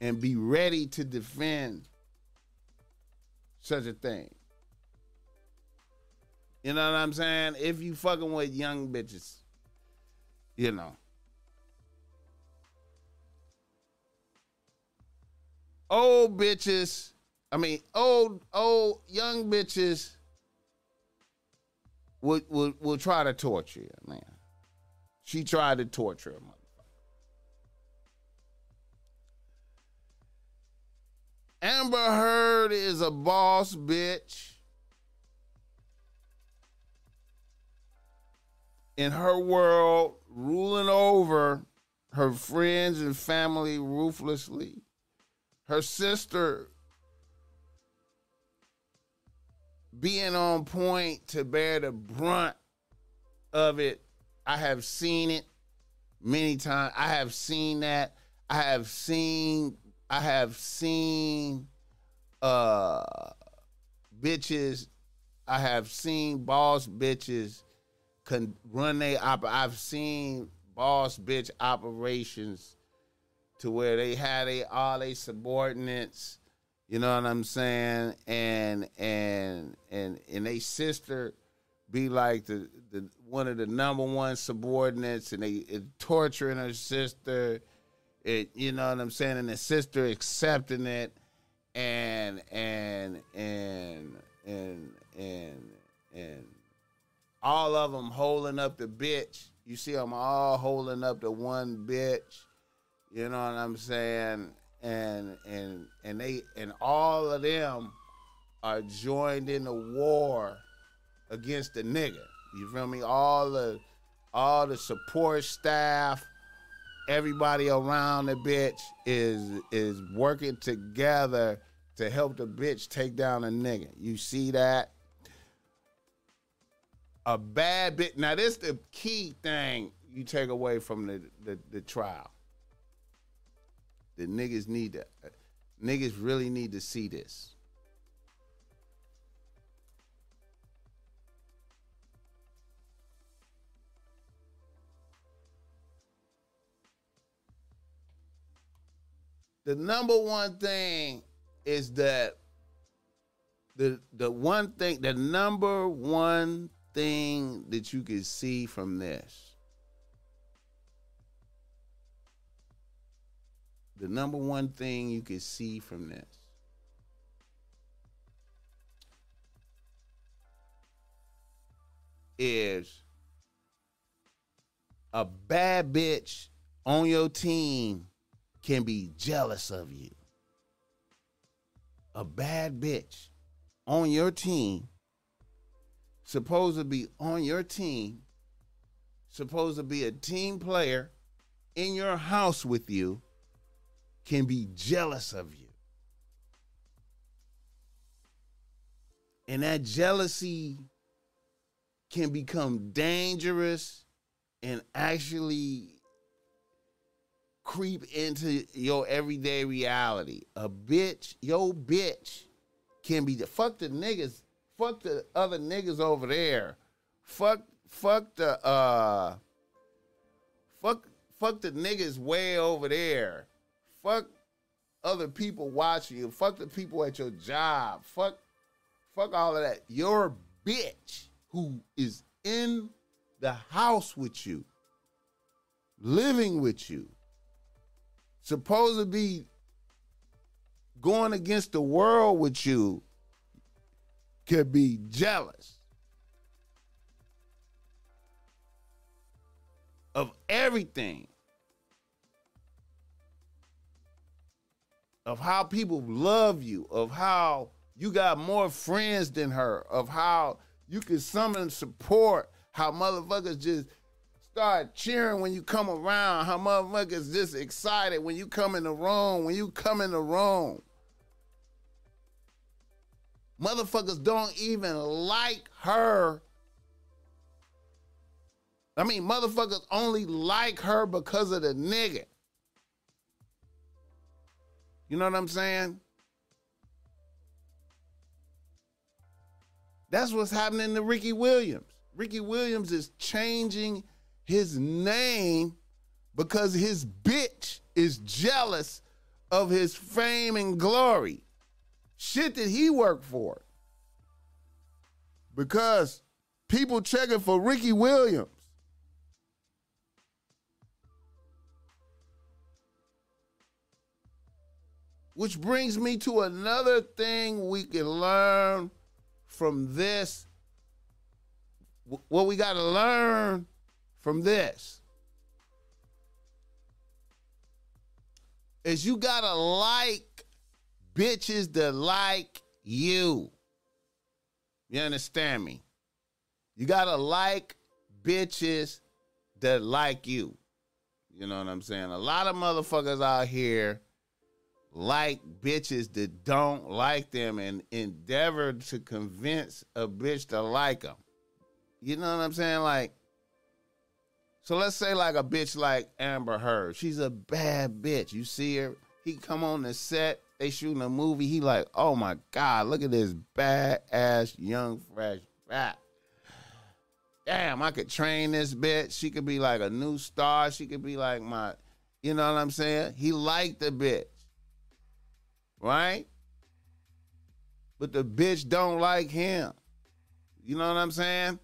and be ready to defend such a thing. You know what I'm saying? If you fucking with young bitches, you know. Old bitches, I mean, old, old, young bitches will, will, will try to torture you, man. She tried to torture him. Amber Heard is a boss bitch. In her world, ruling over her friends and family ruthlessly. Her sister being on point to bear the brunt of it. I have seen it many times. I have seen that. I have seen I have seen uh bitches. I have seen boss bitches can run they op. I've seen boss bitch operations to where they had a all they subordinates. You know what I'm saying? And and and and they sister be like the the one of the number one subordinates, and they torturing her sister it you know what I'm saying, and the sister accepting it and and and and and and all of them holding up the bitch. You see them all holding up the one bitch. You know what I'm saying? And and and they and all of them are joined in the war against the nigga. You feel me? All the all the support staff, everybody around the bitch is is working together to help the bitch take down a nigga. You see that? A bad bit. Now this the key thing you take away from the the, the trial. The niggas need to niggas really need to see this. the number one thing is that the the one thing the number one thing that you can see from this the number one thing you can see from this is a bad bitch on your team can be jealous of you. A bad bitch on your team, supposed to be on your team, supposed to be a team player in your house with you, can be jealous of you. And that jealousy can become dangerous and actually creep into your everyday reality. A bitch, yo bitch, can be the fuck the niggas, fuck the other niggas over there, fuck, fuck the uh, fuck, fuck the niggas way over there, fuck other people watching you, fuck the people at your job, fuck, fuck all of that. Your bitch who is in the house with you, living with you supposed to be going against the world with you could be jealous of everything. Of how people love you, of how you got more friends than her, of how you can summon support, how motherfuckers just start cheering when you come around. How motherfuckers just excited when you come in the room. When you come in the room. Motherfuckers don't even like her. I mean, motherfuckers only like her because of the nigga. You know what I'm saying? That's what's happening to Ricky Williams. Ricky Williams is changing his name because his bitch is jealous of his fame and glory. Shit that he worked for. Because people checking for Ricky Williams. Which brings me to another thing we can learn from this. What we got to learn from this is you gotta like bitches that like you. You understand me? You gotta like bitches that like you. You know what I'm saying? A lot of motherfuckers out here like bitches that don't like them and endeavor to convince a bitch to like them. You know what I'm saying? Like, so let's say like a bitch like Amber Heard. She's a bad bitch. You see her, he come on the set, they shooting a movie. He like, oh my God, look at this bad ass young fresh fat. Damn, I could train this bitch. She could be like a new star. She could be like my, you know what I'm saying? He liked the bitch. Right? But the bitch don't like him. You know what I'm saying?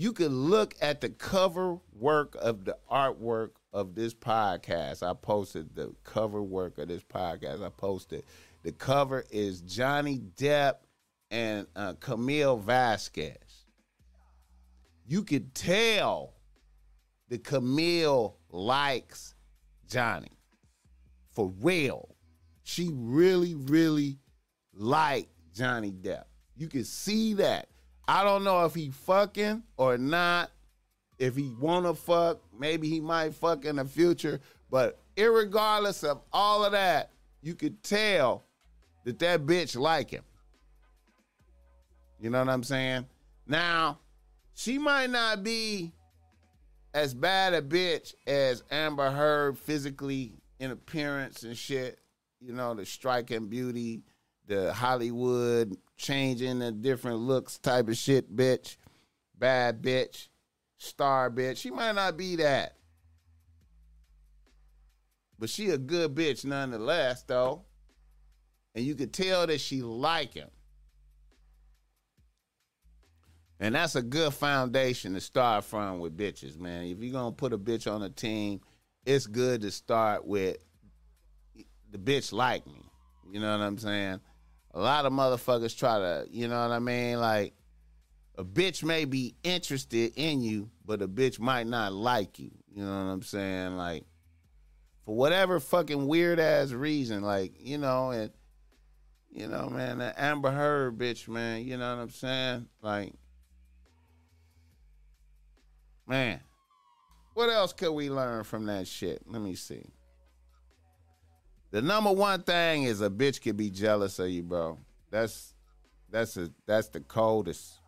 you can look at the cover work of the artwork of this podcast. I posted the cover work of this podcast. I posted the cover is Johnny Depp and uh, Camille Vasquez. you could tell the Camille likes Johnny. For real. She really, really liked Johnny Depp. You can see that. I don't know if he fucking or not. If he wanna fuck, maybe he might fuck in the future. But irregardless of all of that, you could tell that that bitch like him. You know what I'm saying? Now, she might not be as bad a bitch as Amber Heard physically in appearance and shit. You know, the striking beauty, the Hollywood changing the different looks type of shit, bitch. Bad bitch, star bitch. She might not be that. But she a good bitch nonetheless, though. And you could tell that she like him. And that's a good foundation to start from with bitches, man. If you're gonna put a bitch on a team, it's good to start with the bitch like me. You know what I'm saying? A lot of motherfuckers try to, you know what I mean? Like a bitch may be interested in you, but a bitch might not like you. You know what I'm saying? Like for whatever fucking weird ass reason, like, you know, and you know, man, that Amber Heard bitch, man, you know what I'm saying? Like Man, what else could we learn from that shit? Let me see. The number one thing is a bitch could be jealous of you, bro. That's that's a that's the coldest.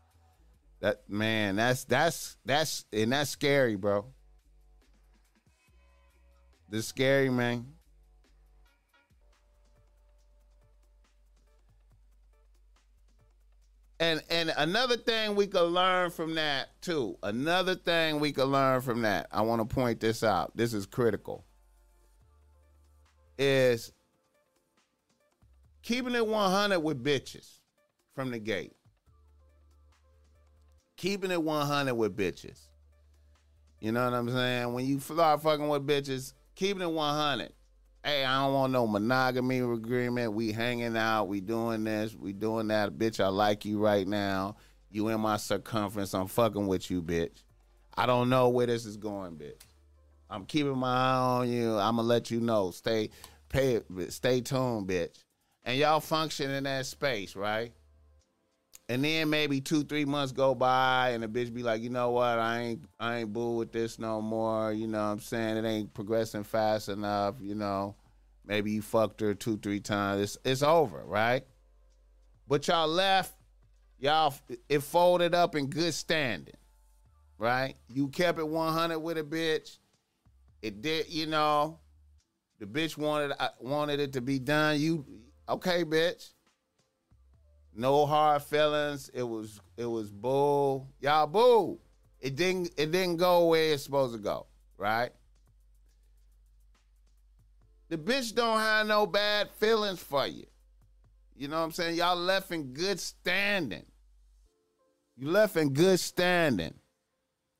That man, that's that's that's and that's scary, bro. This scary, man. and and another thing we could learn from that too. Another thing we could learn from that. I want to point this out. This is critical. Is keeping it 100 with bitches from the gate. Keeping it 100 with bitches. You know what I'm saying? When you start fucking with bitches, keeping it 100 hey, I don't want no monogamy agreement. We hanging out, we doing this, we doing that. Bitch, I like you right now. You in my circumference. I'm fucking with you, bitch. I don't know where this is going, bitch. I'm keeping my eye on you. I'm gonna let you know. Stay pay stay tuned, bitch. And y'all function in that space, right? And then maybe two, three months go by and the bitch be like, you know what, I ain't I ain't boo with this no more. You know what I'm saying? It ain't progressing fast enough, you know. Maybe you fucked her two, three times. It's it's over, right? But y'all left, y'all it folded up in good standing. Right? You kept it 100 with a bitch. It did, you know. The bitch wanted uh, wanted it to be done. You okay, bitch? No hard feelings. It was it was bull. Y'all boo. It didn't it didn't go where it's supposed to go, right? The bitch don't have no bad feelings for you. You know what I'm saying? Y'all left in good standing. You left in good standing.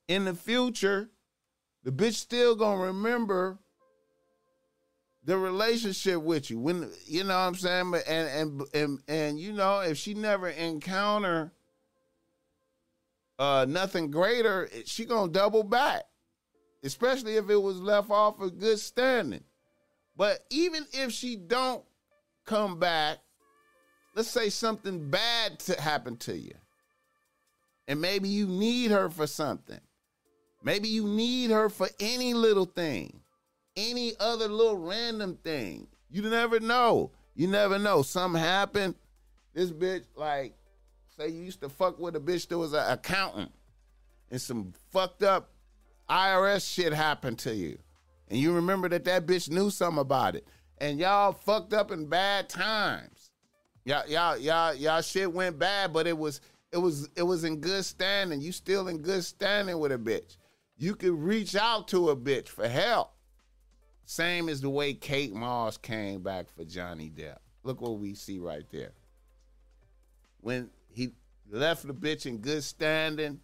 In the future, the bitch still gonna remember the relationship with you. When you know what I'm saying? And and and and you know if she never encounter uh nothing greater she gonna double back. Especially if it was left off a good standing. But even if she don't come back let's say something bad to happen to you. And maybe you need her for something. Maybe you need her for any little thing any other little random thing. You never know. You never know. Something happened. This bitch, like, say you used to fuck with a bitch that was an accountant, and some fucked up IRS shit happened to you, and you remember that that bitch knew something about it, and y'all fucked up in bad times. Y'all, y'all, y'all, y'all shit went bad, but it was, it was, it was in good standing. You still in good standing with a bitch. You could reach out to a bitch for help. Same as the way Kate Moss came back for Johnny Depp. Look what we see right there. When he left the bitch in good standing,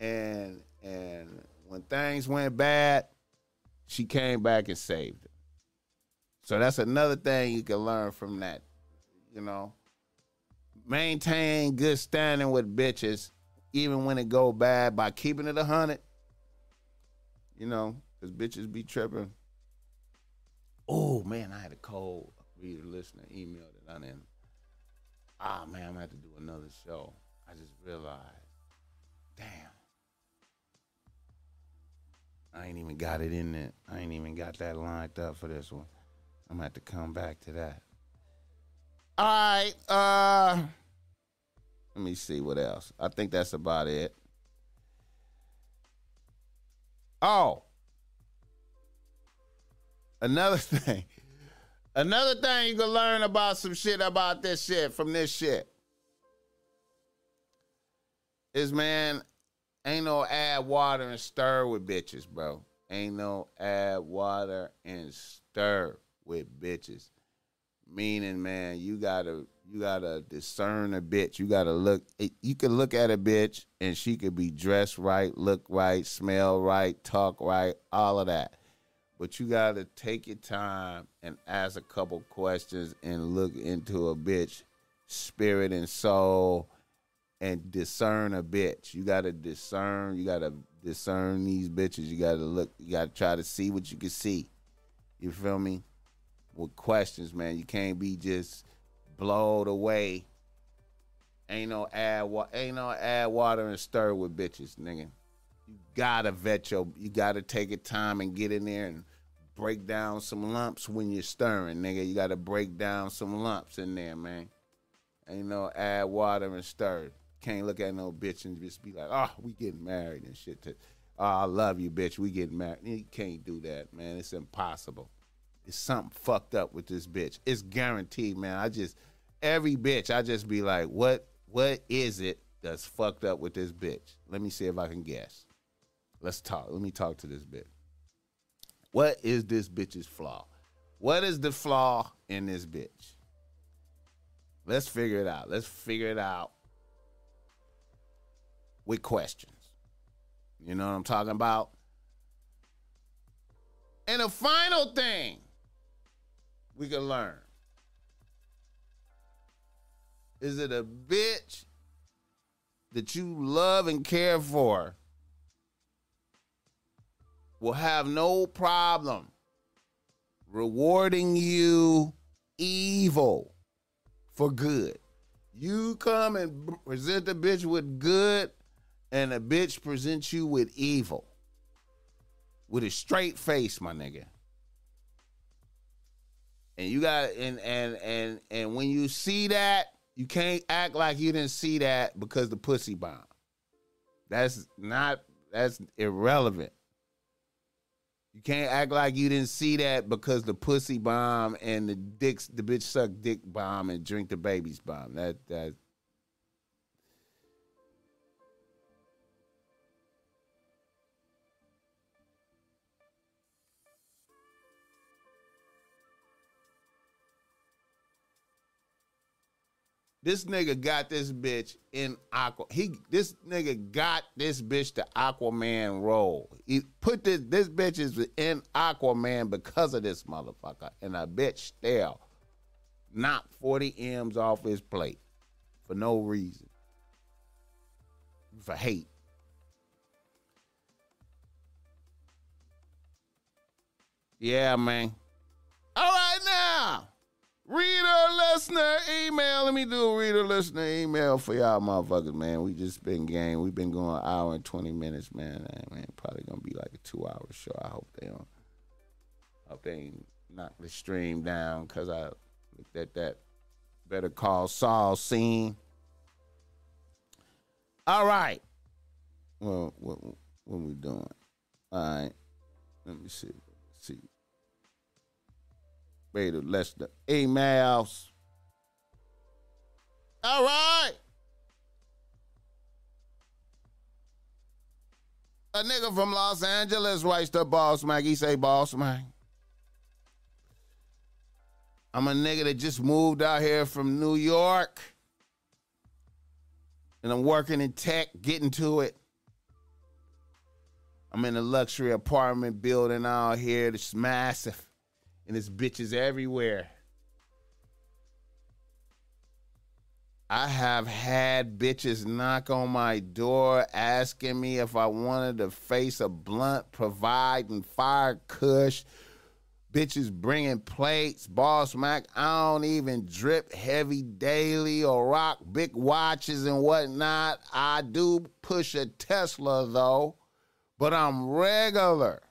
and and when things went bad, she came back and saved him. So that's another thing you can learn from that. You know, maintain good standing with bitches even when it go bad, by keeping it a hundred. You know, because bitches be tripping. Oh man, I had a cold reader listener email that I didn't. Ah man, I'm gonna have to do another show. I just realized, damn. I ain't even got it in there. I ain't even got that lined up for this one. I'm gonna have to come back to that. All right. Uh let me see what else. I think that's about it. Oh. Another *laughs* thing. Another thing you can learn about some shit about this shit from this shit is man, ain't no add water and stir with bitches, bro. Ain't no add water and stir with bitches. Meaning, man, you gotta you gotta discern a bitch. You gotta look. You can look at a bitch and she could be dressed right, look right, smell right, talk right, all of that. But you gotta take your time and ask a couple questions and look into a bitch spirit and soul and discern a bitch. You gotta discern. You gotta discern these bitches. You gotta look. You gotta try to see what you can see. You feel me? With questions, man. You can't be just blowed away. Ain't no add wa- ain't no add water and stir with bitches, nigga. You gotta vet your you gotta take your time and get in there and break down some lumps when you're stirring, nigga. You gotta break down some lumps in there, man. Ain't no add water and stir. Can't look at no bitch and just be like, oh, we getting married and shit. To, oh, I love you, bitch. We getting married. You can't do that, man. It's impossible. It's something fucked up with this bitch. It's guaranteed, man. I just every bitch, I just be like, what what is it that's fucked up with this bitch? Let me see if I can guess. Let's talk. Let me talk to this bitch. What is this bitch's flaw? What is the flaw in this bitch? Let's figure it out. Let's figure it out with questions. You know what I'm talking about? And the final thing we can learn is it a bitch that you love and care for will have no problem rewarding you evil for good. You come and present the bitch with good, and the bitch presents you with evil. With a straight face, my nigga. And you got and and and and when you see that, you can't act like you didn't see that because the pussy bomb. That's not that's irrelevant. You can't act like you didn't see that because the pussy bomb and the dicks the bitch suck dick bomb and drink the baby's bomb. That that This nigga got this bitch in Aqua. He this nigga got this bitch the Aquaman role. He put this this bitch is in Aquaman because of this motherfucker. And a bitch still knocked 40 M's off his plate for no reason. For hate. Yeah, man. All right now. Reader listener email. Let me do a reader listener email for y'all motherfuckers, man. We just been game. We've been going an hour and 20 minutes, man. Man, probably gonna be like a two hour show. I hope they don't hope they ain't knock the stream down because I looked at that better call Saul scene. All right. Well, what what we doing? All right. Let me see. Let's see Raider Lester emails. All right. A nigga from Los Angeles writes to Boss Mac. He say, Boss Mac. I'm a nigga that just moved out here from New York. And I'm working in tech, getting to it. I'm in a luxury apartment building out here that's massive and it's bitches everywhere. I have had bitches knock on my door asking me if I wanted to face a blunt, providing fire kush. Bitches bringing plates, boss Mac. I don't even drip heavy daily or rock big watches and whatnot. I do push a Tesla though, but I'm regular.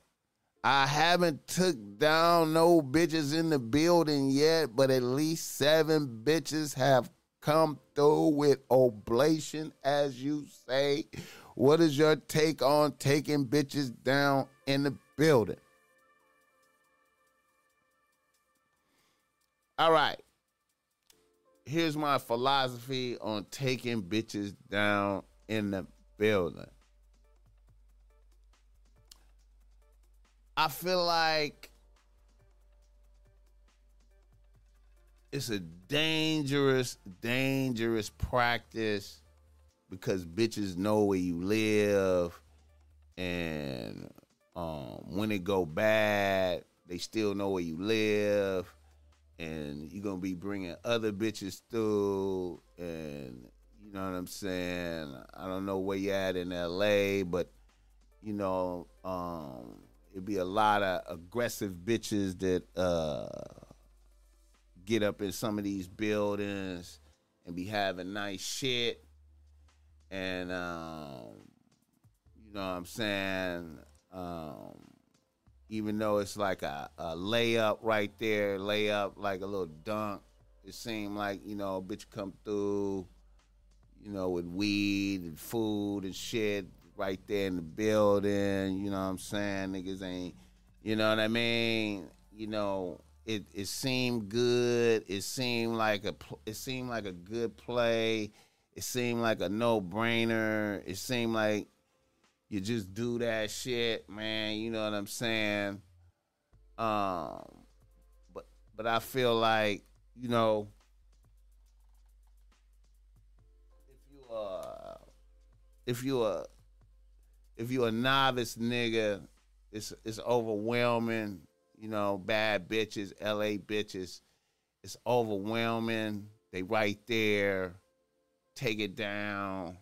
I haven't took down no bitches in the building yet, but at least seven bitches have come through with oblation, as you say. What is your take on taking bitches down in the building? All right. Here's my philosophy on taking bitches down in the building. I feel like it's a dangerous, dangerous practice because bitches know where you live, and um, when it go bad, they still know where you live, and you're gonna be bringing other bitches through, and you know what I'm saying. I don't know where you at in L.A., but you know, um, it'd be a lot of aggressive bitches that. Uh, get up in some of these buildings and be having nice shit. And um, you know what I'm saying? Um, even though it's like a, a layup right there, layup like a little dunk, it seemed like, you know, bitch come through, you know, with weed and food and shit right there in the building, you know what I'm saying? Niggas ain't, you know what I mean? You know, it it seemed good. It seemed like a it seemed like a good play. It seemed like a no brainer. It seemed like you just do that shit, man. You know what I'm saying? Um, but but I feel like you know if you uh if you a if you a novice nigga, it's it's overwhelming you know, bad bitches, LA bitches. It's overwhelming. They right there. Take it down.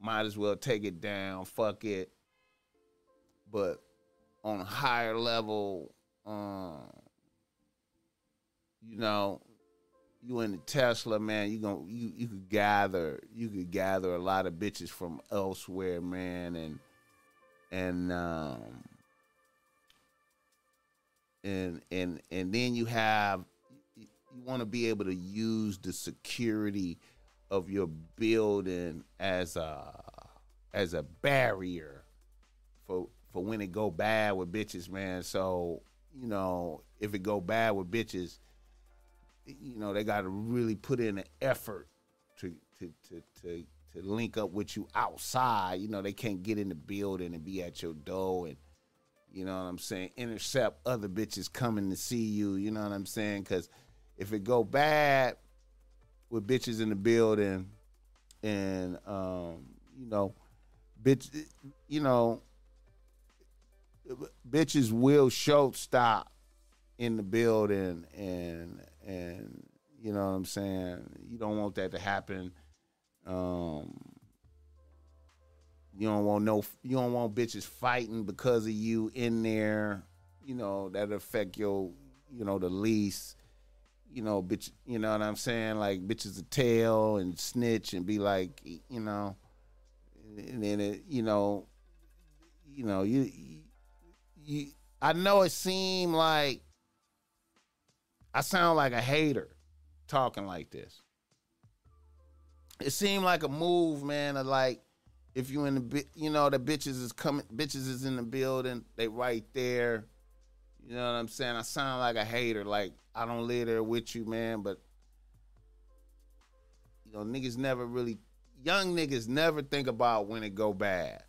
Might as well take it down. Fuck it. But on a higher level, um, you know, you in the Tesla, man, you going you you could gather you could gather a lot of bitches from elsewhere, man, and and um and and and then you have you want to be able to use the security of your building as a as a barrier for for when it go bad with bitches, man. So you know if it go bad with bitches, you know they got to really put in an effort to to to to to link up with you outside. You know they can't get in the building and be at your door and you know what I'm saying? Intercept other bitches coming to see you. You know what I'm saying? Because if it go bad with bitches in the building, and um, you know, bitch, you know, bitches will show stop in the building, and and you know what I'm saying. You don't want that to happen. Um, you don't want no. You don't want bitches fighting because of you in there. You know that affect your. You know the lease. You know, bitch. You know what I'm saying? Like bitches a tail and snitch and be like, you know, and then it, you know, you know, you, you. I know it seemed like I sound like a hater talking like this. It seemed like a move, man, of like if you in the you know the bitches is coming bitches is in the building they right there. You know what i'm saying? I sound like a hater like i don't live there with you man but you know niggas never really young niggas never think about when it go bad.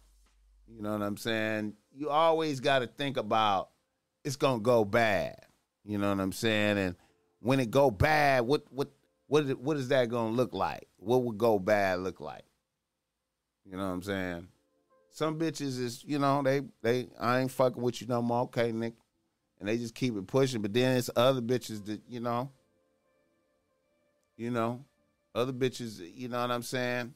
You know what i'm saying? You always got to think about it's gonna go bad. You know what i'm saying? And when it go bad what what what what is that gonna look like what would go bad look like you know what I'm saying? Some bitches is, you know, they they I ain't fucking with you no more, okay, Nick. And they just keep it pushing. But then it's other bitches that, you know, you know, Other bitches, you know what I'm saying?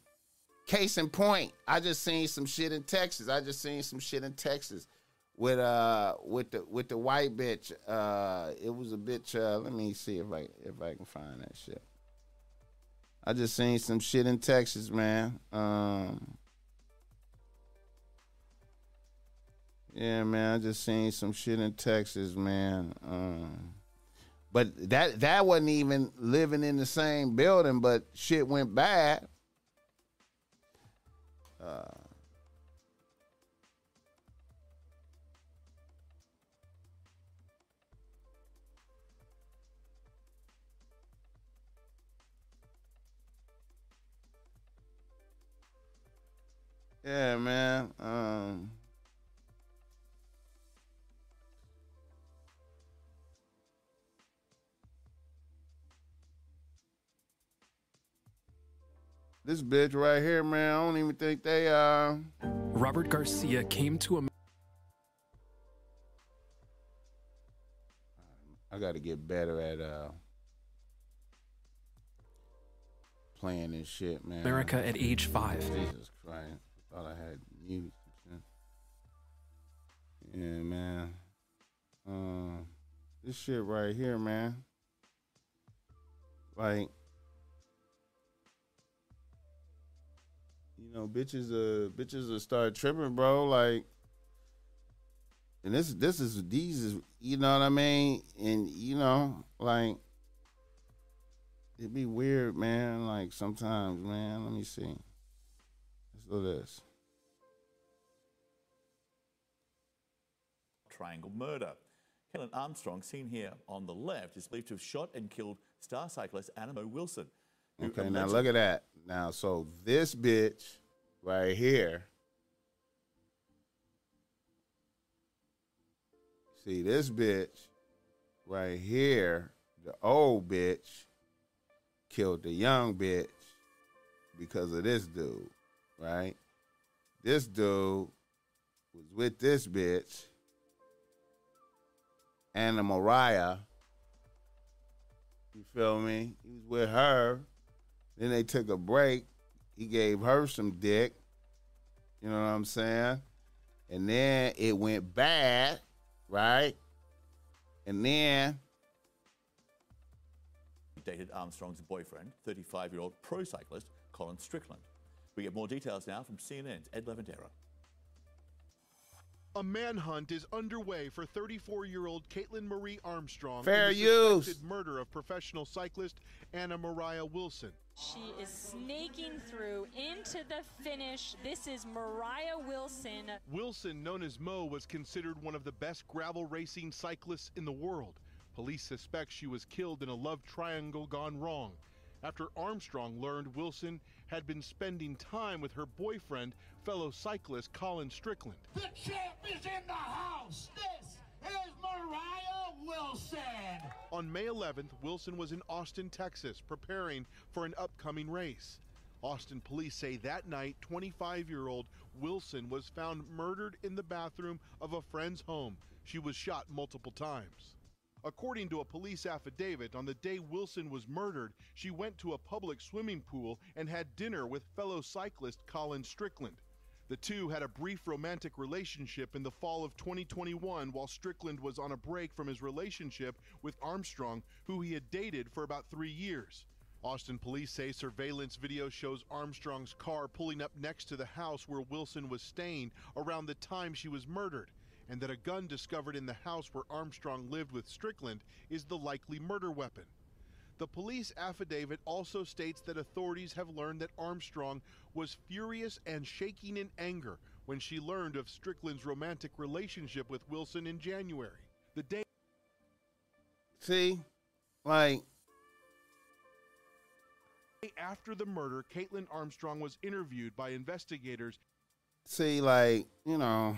Case in point, I just seen some shit in Texas. I just seen some shit in Texas with uh with the with the white bitch. Uh it was a bitch uh let me see if I if I can find that shit. I just seen some shit in Texas, man. Um Yeah, man, I just seen some shit in Texas, man. Um but that that wasn't even living in the same building, but shit went bad. Uh, yeah, man. Um, This bitch right here, man, I don't even think they uh Robert Garcia came to a I gotta get better at uh playing this shit, man. America at age five. Jesus Christ. Thought I had mute. Yeah, man. Uh, this shit right here, man. Like you know, bitches uh bitches will start tripping, bro. Like and this this is these is you know what I mean? And you know, like it'd be weird, man. Like sometimes, man. Let me see. Let's do this. Triangle murder. Helen Armstrong, seen here on the left, is believed to have shot and killed star cyclist Anna Mo Wilson. Okay, now look at that. Now, so this bitch right here. See, this bitch right here, the old bitch, killed the young bitch because of this dude, right? This dude was with this bitch, Anna Moriah. You feel me? He was with her. Then they took a break. He gave her some dick. You know what I'm saying? And then it went bad, right? And then dated Armstrong's boyfriend, 35 year old pro cyclist Colin Strickland. We get more details now from CNN's Ed Lavandera. A manhunt is underway for 34-year-old Caitlin Marie Armstrong Fair in the use. murder of professional cyclist Anna Moriah Wilson. She is snaking through into the finish. This is Moriah Wilson. Wilson, known as Mo, was considered one of the best gravel racing cyclists in the world. Police suspect she was killed in a love triangle gone wrong after Armstrong learned Wilson had been spending time with her boyfriend, fellow cyclist Colin Strickland. The champ is in the house. This is Moriah Wilson. On May 11th, Wilson was in Austin, Texas, preparing for an upcoming race. Austin police say that night, 25 year old Wilson was found murdered in the bathroom of a friend's home. She was shot multiple times. According to a police affidavit, on the day Wilson was murdered, she went to a public swimming pool and had dinner with fellow cyclist Colin Strickland. The two had a brief romantic relationship in the fall of 2021 while Strickland was on a break from his relationship with Armstrong, who he had dated for about three years. Austin police say surveillance video shows Armstrong's car pulling up next to the house where Wilson was staying around the time she was murdered, and that a gun discovered in the house where Armstrong lived with Strickland is the likely murder weapon. The police affidavit also states that authorities have learned that Armstrong was furious and shaking in anger when she learned of Strickland's romantic relationship with Wilson in January. The day see, like after the murder, Caitlin Armstrong was interviewed by investigators. see, like, you know,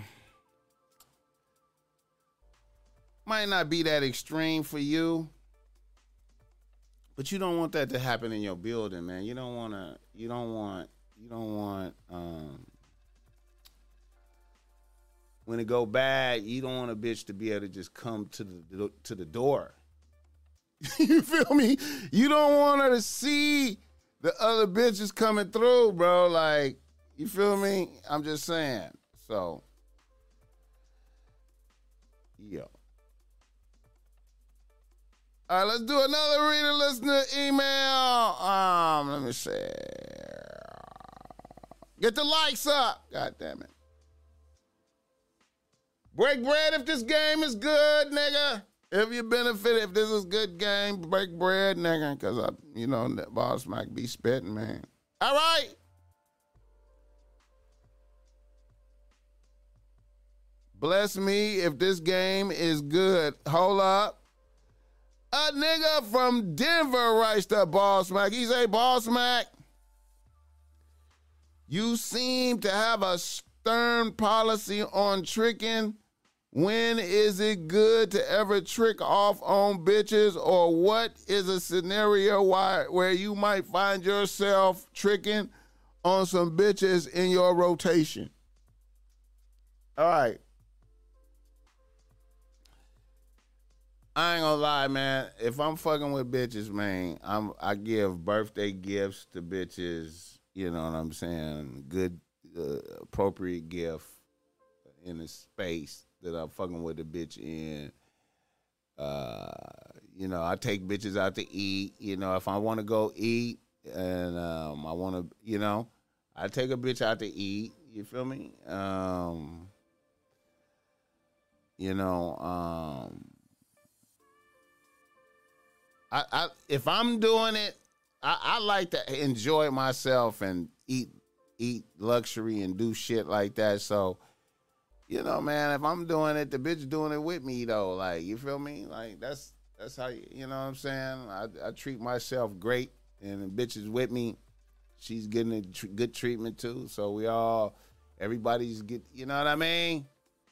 might not be that extreme for you, but you don't want that to happen in your building, man. You don't want to. You don't want. You don't want. um When it go bad, you don't want a bitch to be able to just come to the to the door. *laughs* you feel me? You don't want her to see the other bitches coming through, bro. Like, you feel me? I'm just saying. So, yo. All right, let's do another reader listener email. Um, let me see. Get the likes up. God damn it. Break bread if this game is good, nigga. If you benefit, if this is good game, break bread, nigga. Cause I, you know, that boss might be spitting, man. All right. Bless me if this game is good. Hold up. A nigga from Denver writes to Boss Mac. He say, Boss Mac, you seem to have a stern policy on tricking. When is it good to ever trick off on bitches? Or what is a scenario why, where you might find yourself tricking on some bitches in your rotation? All right. I ain't gonna lie, man. If I'm fucking with bitches, man, I'm I give birthday gifts to bitches. You know what I'm saying? Good, uh, appropriate gift in the space that I'm fucking with the bitch in. Uh, you know, I take bitches out to eat. You know, if I want to go eat and um, I want to, you know, I take a bitch out to eat. You feel me? Um, you know, um, I, I if I'm doing it, I, I like to enjoy myself and eat eat luxury and do shit like that. So, you know, man, if I'm doing it, the bitch doing it with me though. Like, you feel me? Like that's that's how you, you know what I'm saying. I, I treat myself great, and the bitch is with me. She's getting a tr- good treatment too. So we all, everybody's get. You know what I mean?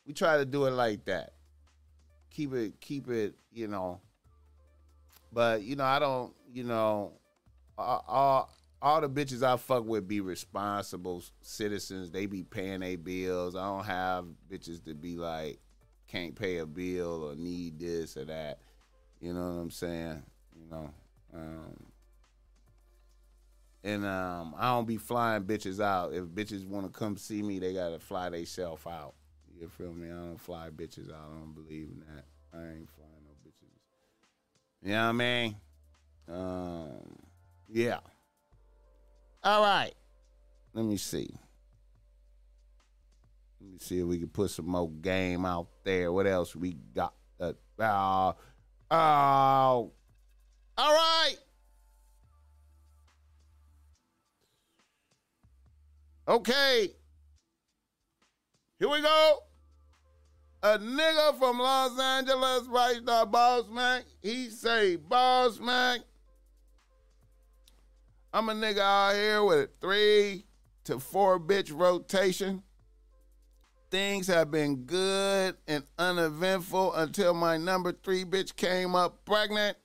We try to do it like that. Keep it, keep it. You know, but you know, I don't. You know, all, all the bitches I fuck with be responsible citizens. They be paying their bills. I don't have bitches to be like can't pay a bill or need this or that. You know what I'm saying? You know. Um, and um, I don't be flying bitches out. If bitches want to come see me, they gotta fly theyself out. You feel me? I don't fly bitches out. I don't believe in that. I ain't flying. You know what I mean? Um, yeah. All right. Let me see. Let me see if we can put some more game out there. What else we got? Uh, oh, oh. All right. Okay. Here we go. A nigga from Los Angeles right now, Boss Mac. He say, Boss Mac, I'm a nigga out here with a three to four bitch rotation. Things have been good and uneventful until my number three bitch came up pregnant.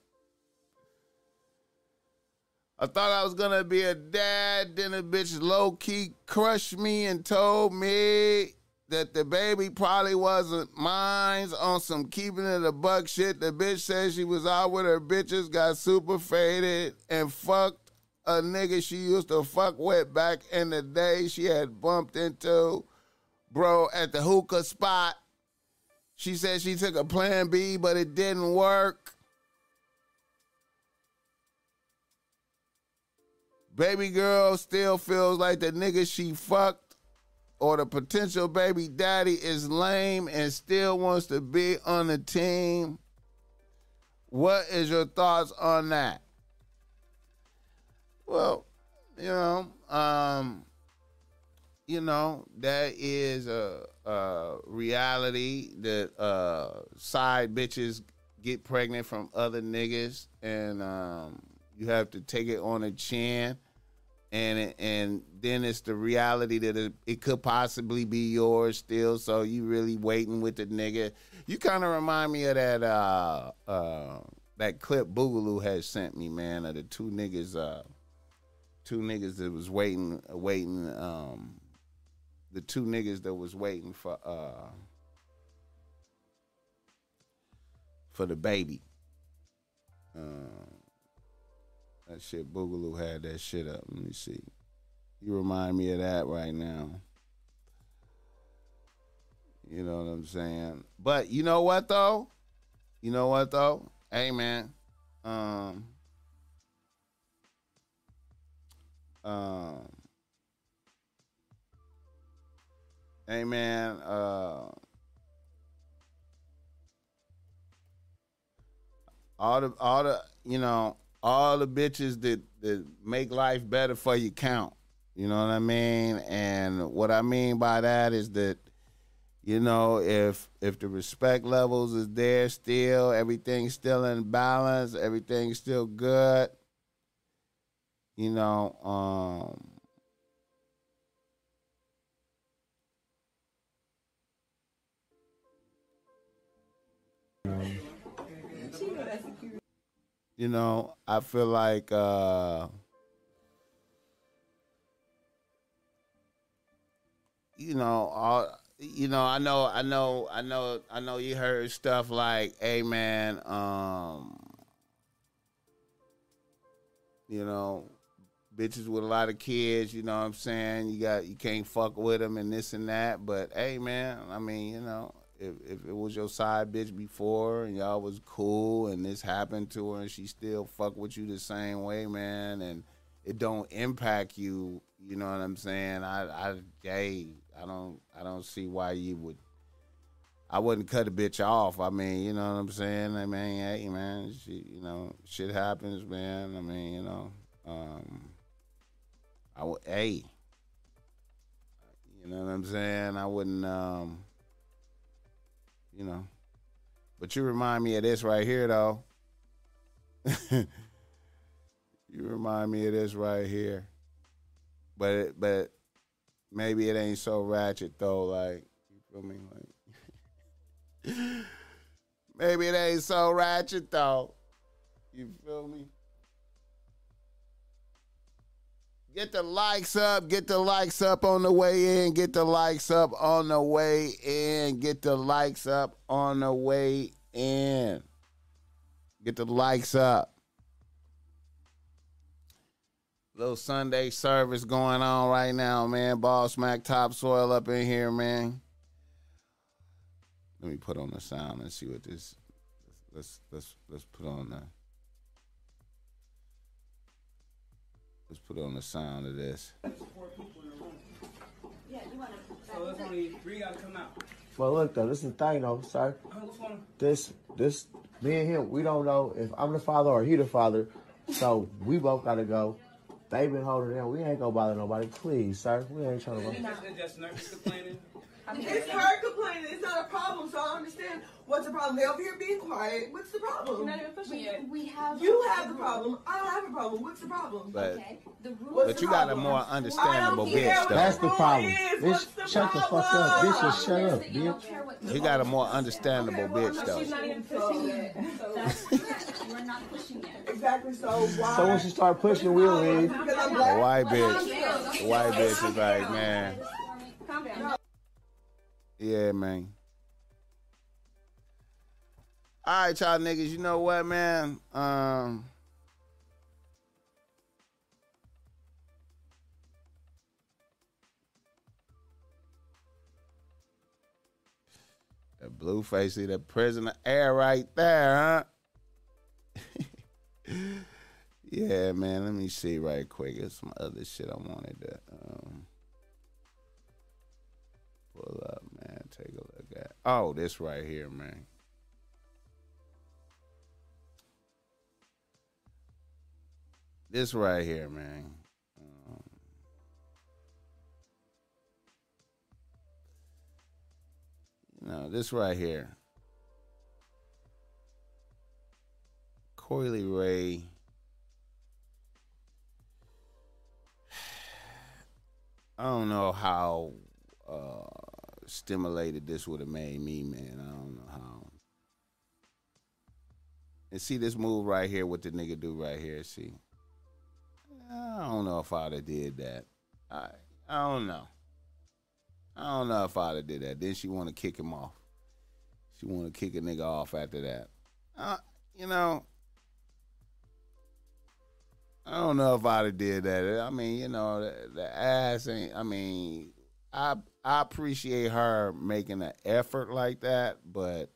I thought I was gonna be a dad, then a bitch low key crushed me and told me that the baby probably wasn't mine on some keeping it a buck shit. The bitch said she was out with her bitches, got super faded, and fucked a nigga she used to fuck with back in the day she had bumped into, bro, at the hookah spot. She said she took a plan B, but it didn't work. Baby girl still feels like the nigga she fucked or the potential baby daddy is lame and still wants to be on the team. What is your thoughts on that? Well, you know, um, you know that is a, a reality that uh, side bitches get pregnant from other niggas, and um, you have to take it on the chin. And and then it's the reality that it, it could possibly be yours still. So you really waiting with the nigga. You kind of remind me of that uh, uh, that clip Boogaloo had sent me, man, of the two niggas. Uh, two niggas that was waiting, waiting. Um, the two niggas that was waiting for uh, for the baby. Uh, That shit Boogaloo had that shit up. Let me see. You remind me of that right now. You know what I'm saying? But you know what though? You know what though? Hey man. Um um Hey man, uh all the all the you know all the bitches that that make life better for you count. You know what I mean? And what I mean by that is that you know if if the respect levels is there still, everything's still in balance, everything's still good. You know, um you know, I feel like uh you know, all you know, I know, I know, I know, I know you heard stuff like, hey man, um, you know, bitches with a lot of kids, you know what I'm saying? You got you can't fuck with them and this and that, but hey man, I mean, you know, if if it was your side bitch before and y'all was cool and this happened to her and she still fuck with you the same way, man, and it don't impact you, you know what I'm saying? I I hey, I don't I don't see why you would I wouldn't cut a bitch off. I mean, you know what I'm saying? I mean, hey man, she, you know, shit happens, man. I mean, you know, um I would hey. You know what I'm saying? I wouldn't um you know. But you remind me of this right here, though. *laughs* you remind me of this right here. But it, but maybe it ain't so ratchet though. Like you feel me? Like *laughs* maybe it ain't so ratchet though. You feel me? Get the likes up. Get the likes up on the way in. Get the likes up on the way in. Get the likes up on the way in. Get the likes up. Little Sunday service going on right now, man. Boss Mac topsoil up in here, man. Let me put on the sound and see what this. Let's let's let's put on the. Let's put on the sound of this. So it's only three gotta come out. Well, look though, this is the thing though, sir. This, this, me and him, we don't know if I'm the father or he the father. So we both gotta go. They been holding down. We ain't gonna bother nobody. Please, sir. We ain't trying to. It's just nervous complaining. It's her complaining. It's not a problem, so I understand what's the problem. They over here being quiet. What's the problem? You're not even pushing we, it. We have. You have the problem. I don't have a problem. What's the problem? But What's but the you got a more understandable I don't care bitch though. That's the problem. is. What's Bitch, shut the fuck up. problem? Bitch, just shut up, bitch. You got a more understandable bitch She's though. not even pushing it. *laughs* We're not pushing it. Exactly. So why? So when she start pushing, we'll leave. Because The black. white bitch, the white bitch is like, man, Calm down. Yeah, man. All right, y'all niggas. You know what, man? Um, that Blueface, see that prison air right there, huh? *laughs* yeah, man. Let me see right quick. There's some other shit I wanted to um, pull up, man. Take a look at. Oh, this right here, man. This right here, man. Um, this right here. Coi Leray. *sighs* I don't know how uh, stimulated this would have made me, man. I don't know how. And see this move right here, what the nigga do right here. See, I don't know if I'd have did that. I I don't know. I don't know if I'd have did that. Then she want to kick him off. She want to kick a nigga off after that. Uh, you know, I don't know if I'd have did that. I mean, you know, the, the ass ain't. I mean, I I appreciate her making an effort like that, but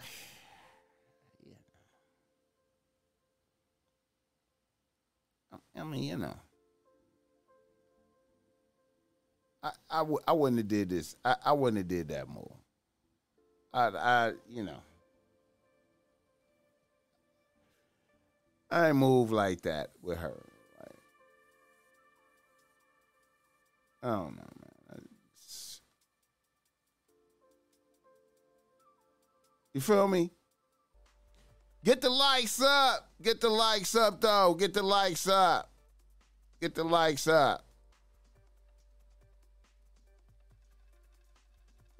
*sighs* I mean, you know, I I, w- I wouldn't have did this. I, I wouldn't have did that more. I I you know. I move like that with her. I don't know, man. It's- you feel me? Get the likes up. Get the likes up, though. Get the likes up. Get the likes up.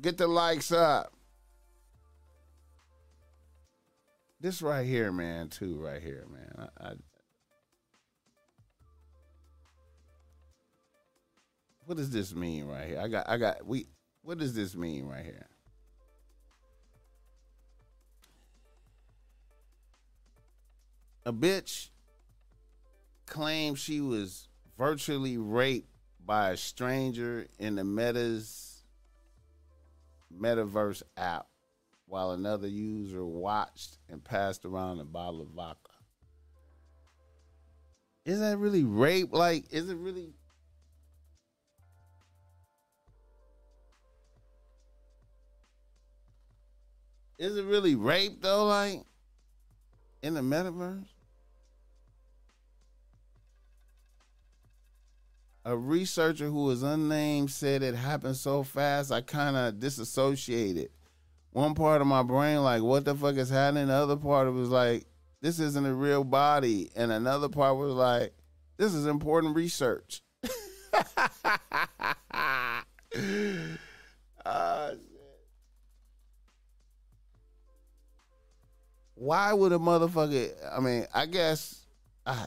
Get the likes up. This right here, man, too, right here, man. I, I, what does this mean right here? I got, I got, we, what does this mean right here? A bitch claimed she was virtually raped by a stranger in the Meta's metaverse app while another user watched and passed around a bottle of vodka. Is that really rape? Like, is it really? Is it really rape though? Like, in the metaverse? A researcher who was unnamed said it happened so fast I kind of disassociated. One part of my brain like, what the fuck is happening? The other part was like, this isn't a real body, and another part was like, this is important research. *laughs* Ah, Why would a motherfucker? I mean, I guess I,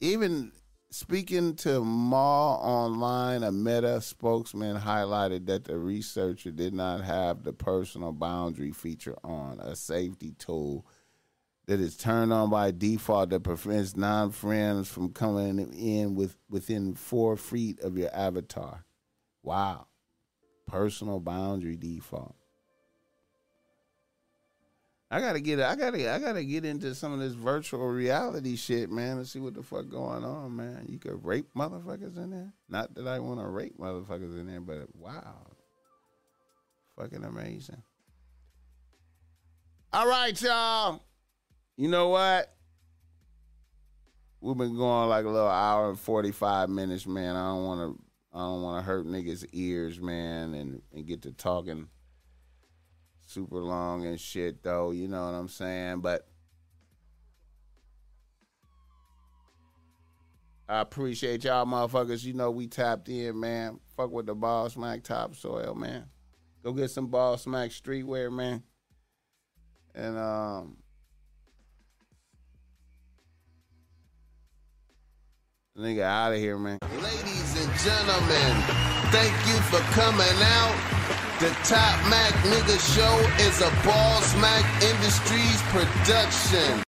even speaking to MailOnline, a Meta spokesman highlighted that the researcher did not have the personal boundary feature on, a safety tool that is turned on by default that prevents non-friends from coming in with within four feet of your avatar. Wow, personal boundary default. I gotta get I gotta I gotta get into some of this virtual reality shit, man, and see what the fuck going on, man. You could rape motherfuckers in there. Not that I want to rape motherfuckers in there, but wow, fucking amazing. All right, y'all. You know what? We've been going like a little hour and forty five minutes, man. I don't want to I don't want to hurt niggas' ears, man, and and get to talking super long and shit though, you know what I'm saying? But I appreciate y'all motherfuckers. You know we tapped in, man. Fuck with the Boss Mac topsoil, man. Go get some Boss Mac streetwear, man. And um Nigga out of here, man. Ladies and gentlemen, thank you for coming out. The Top Mac Nigga Show is a Boss Mac Industries production.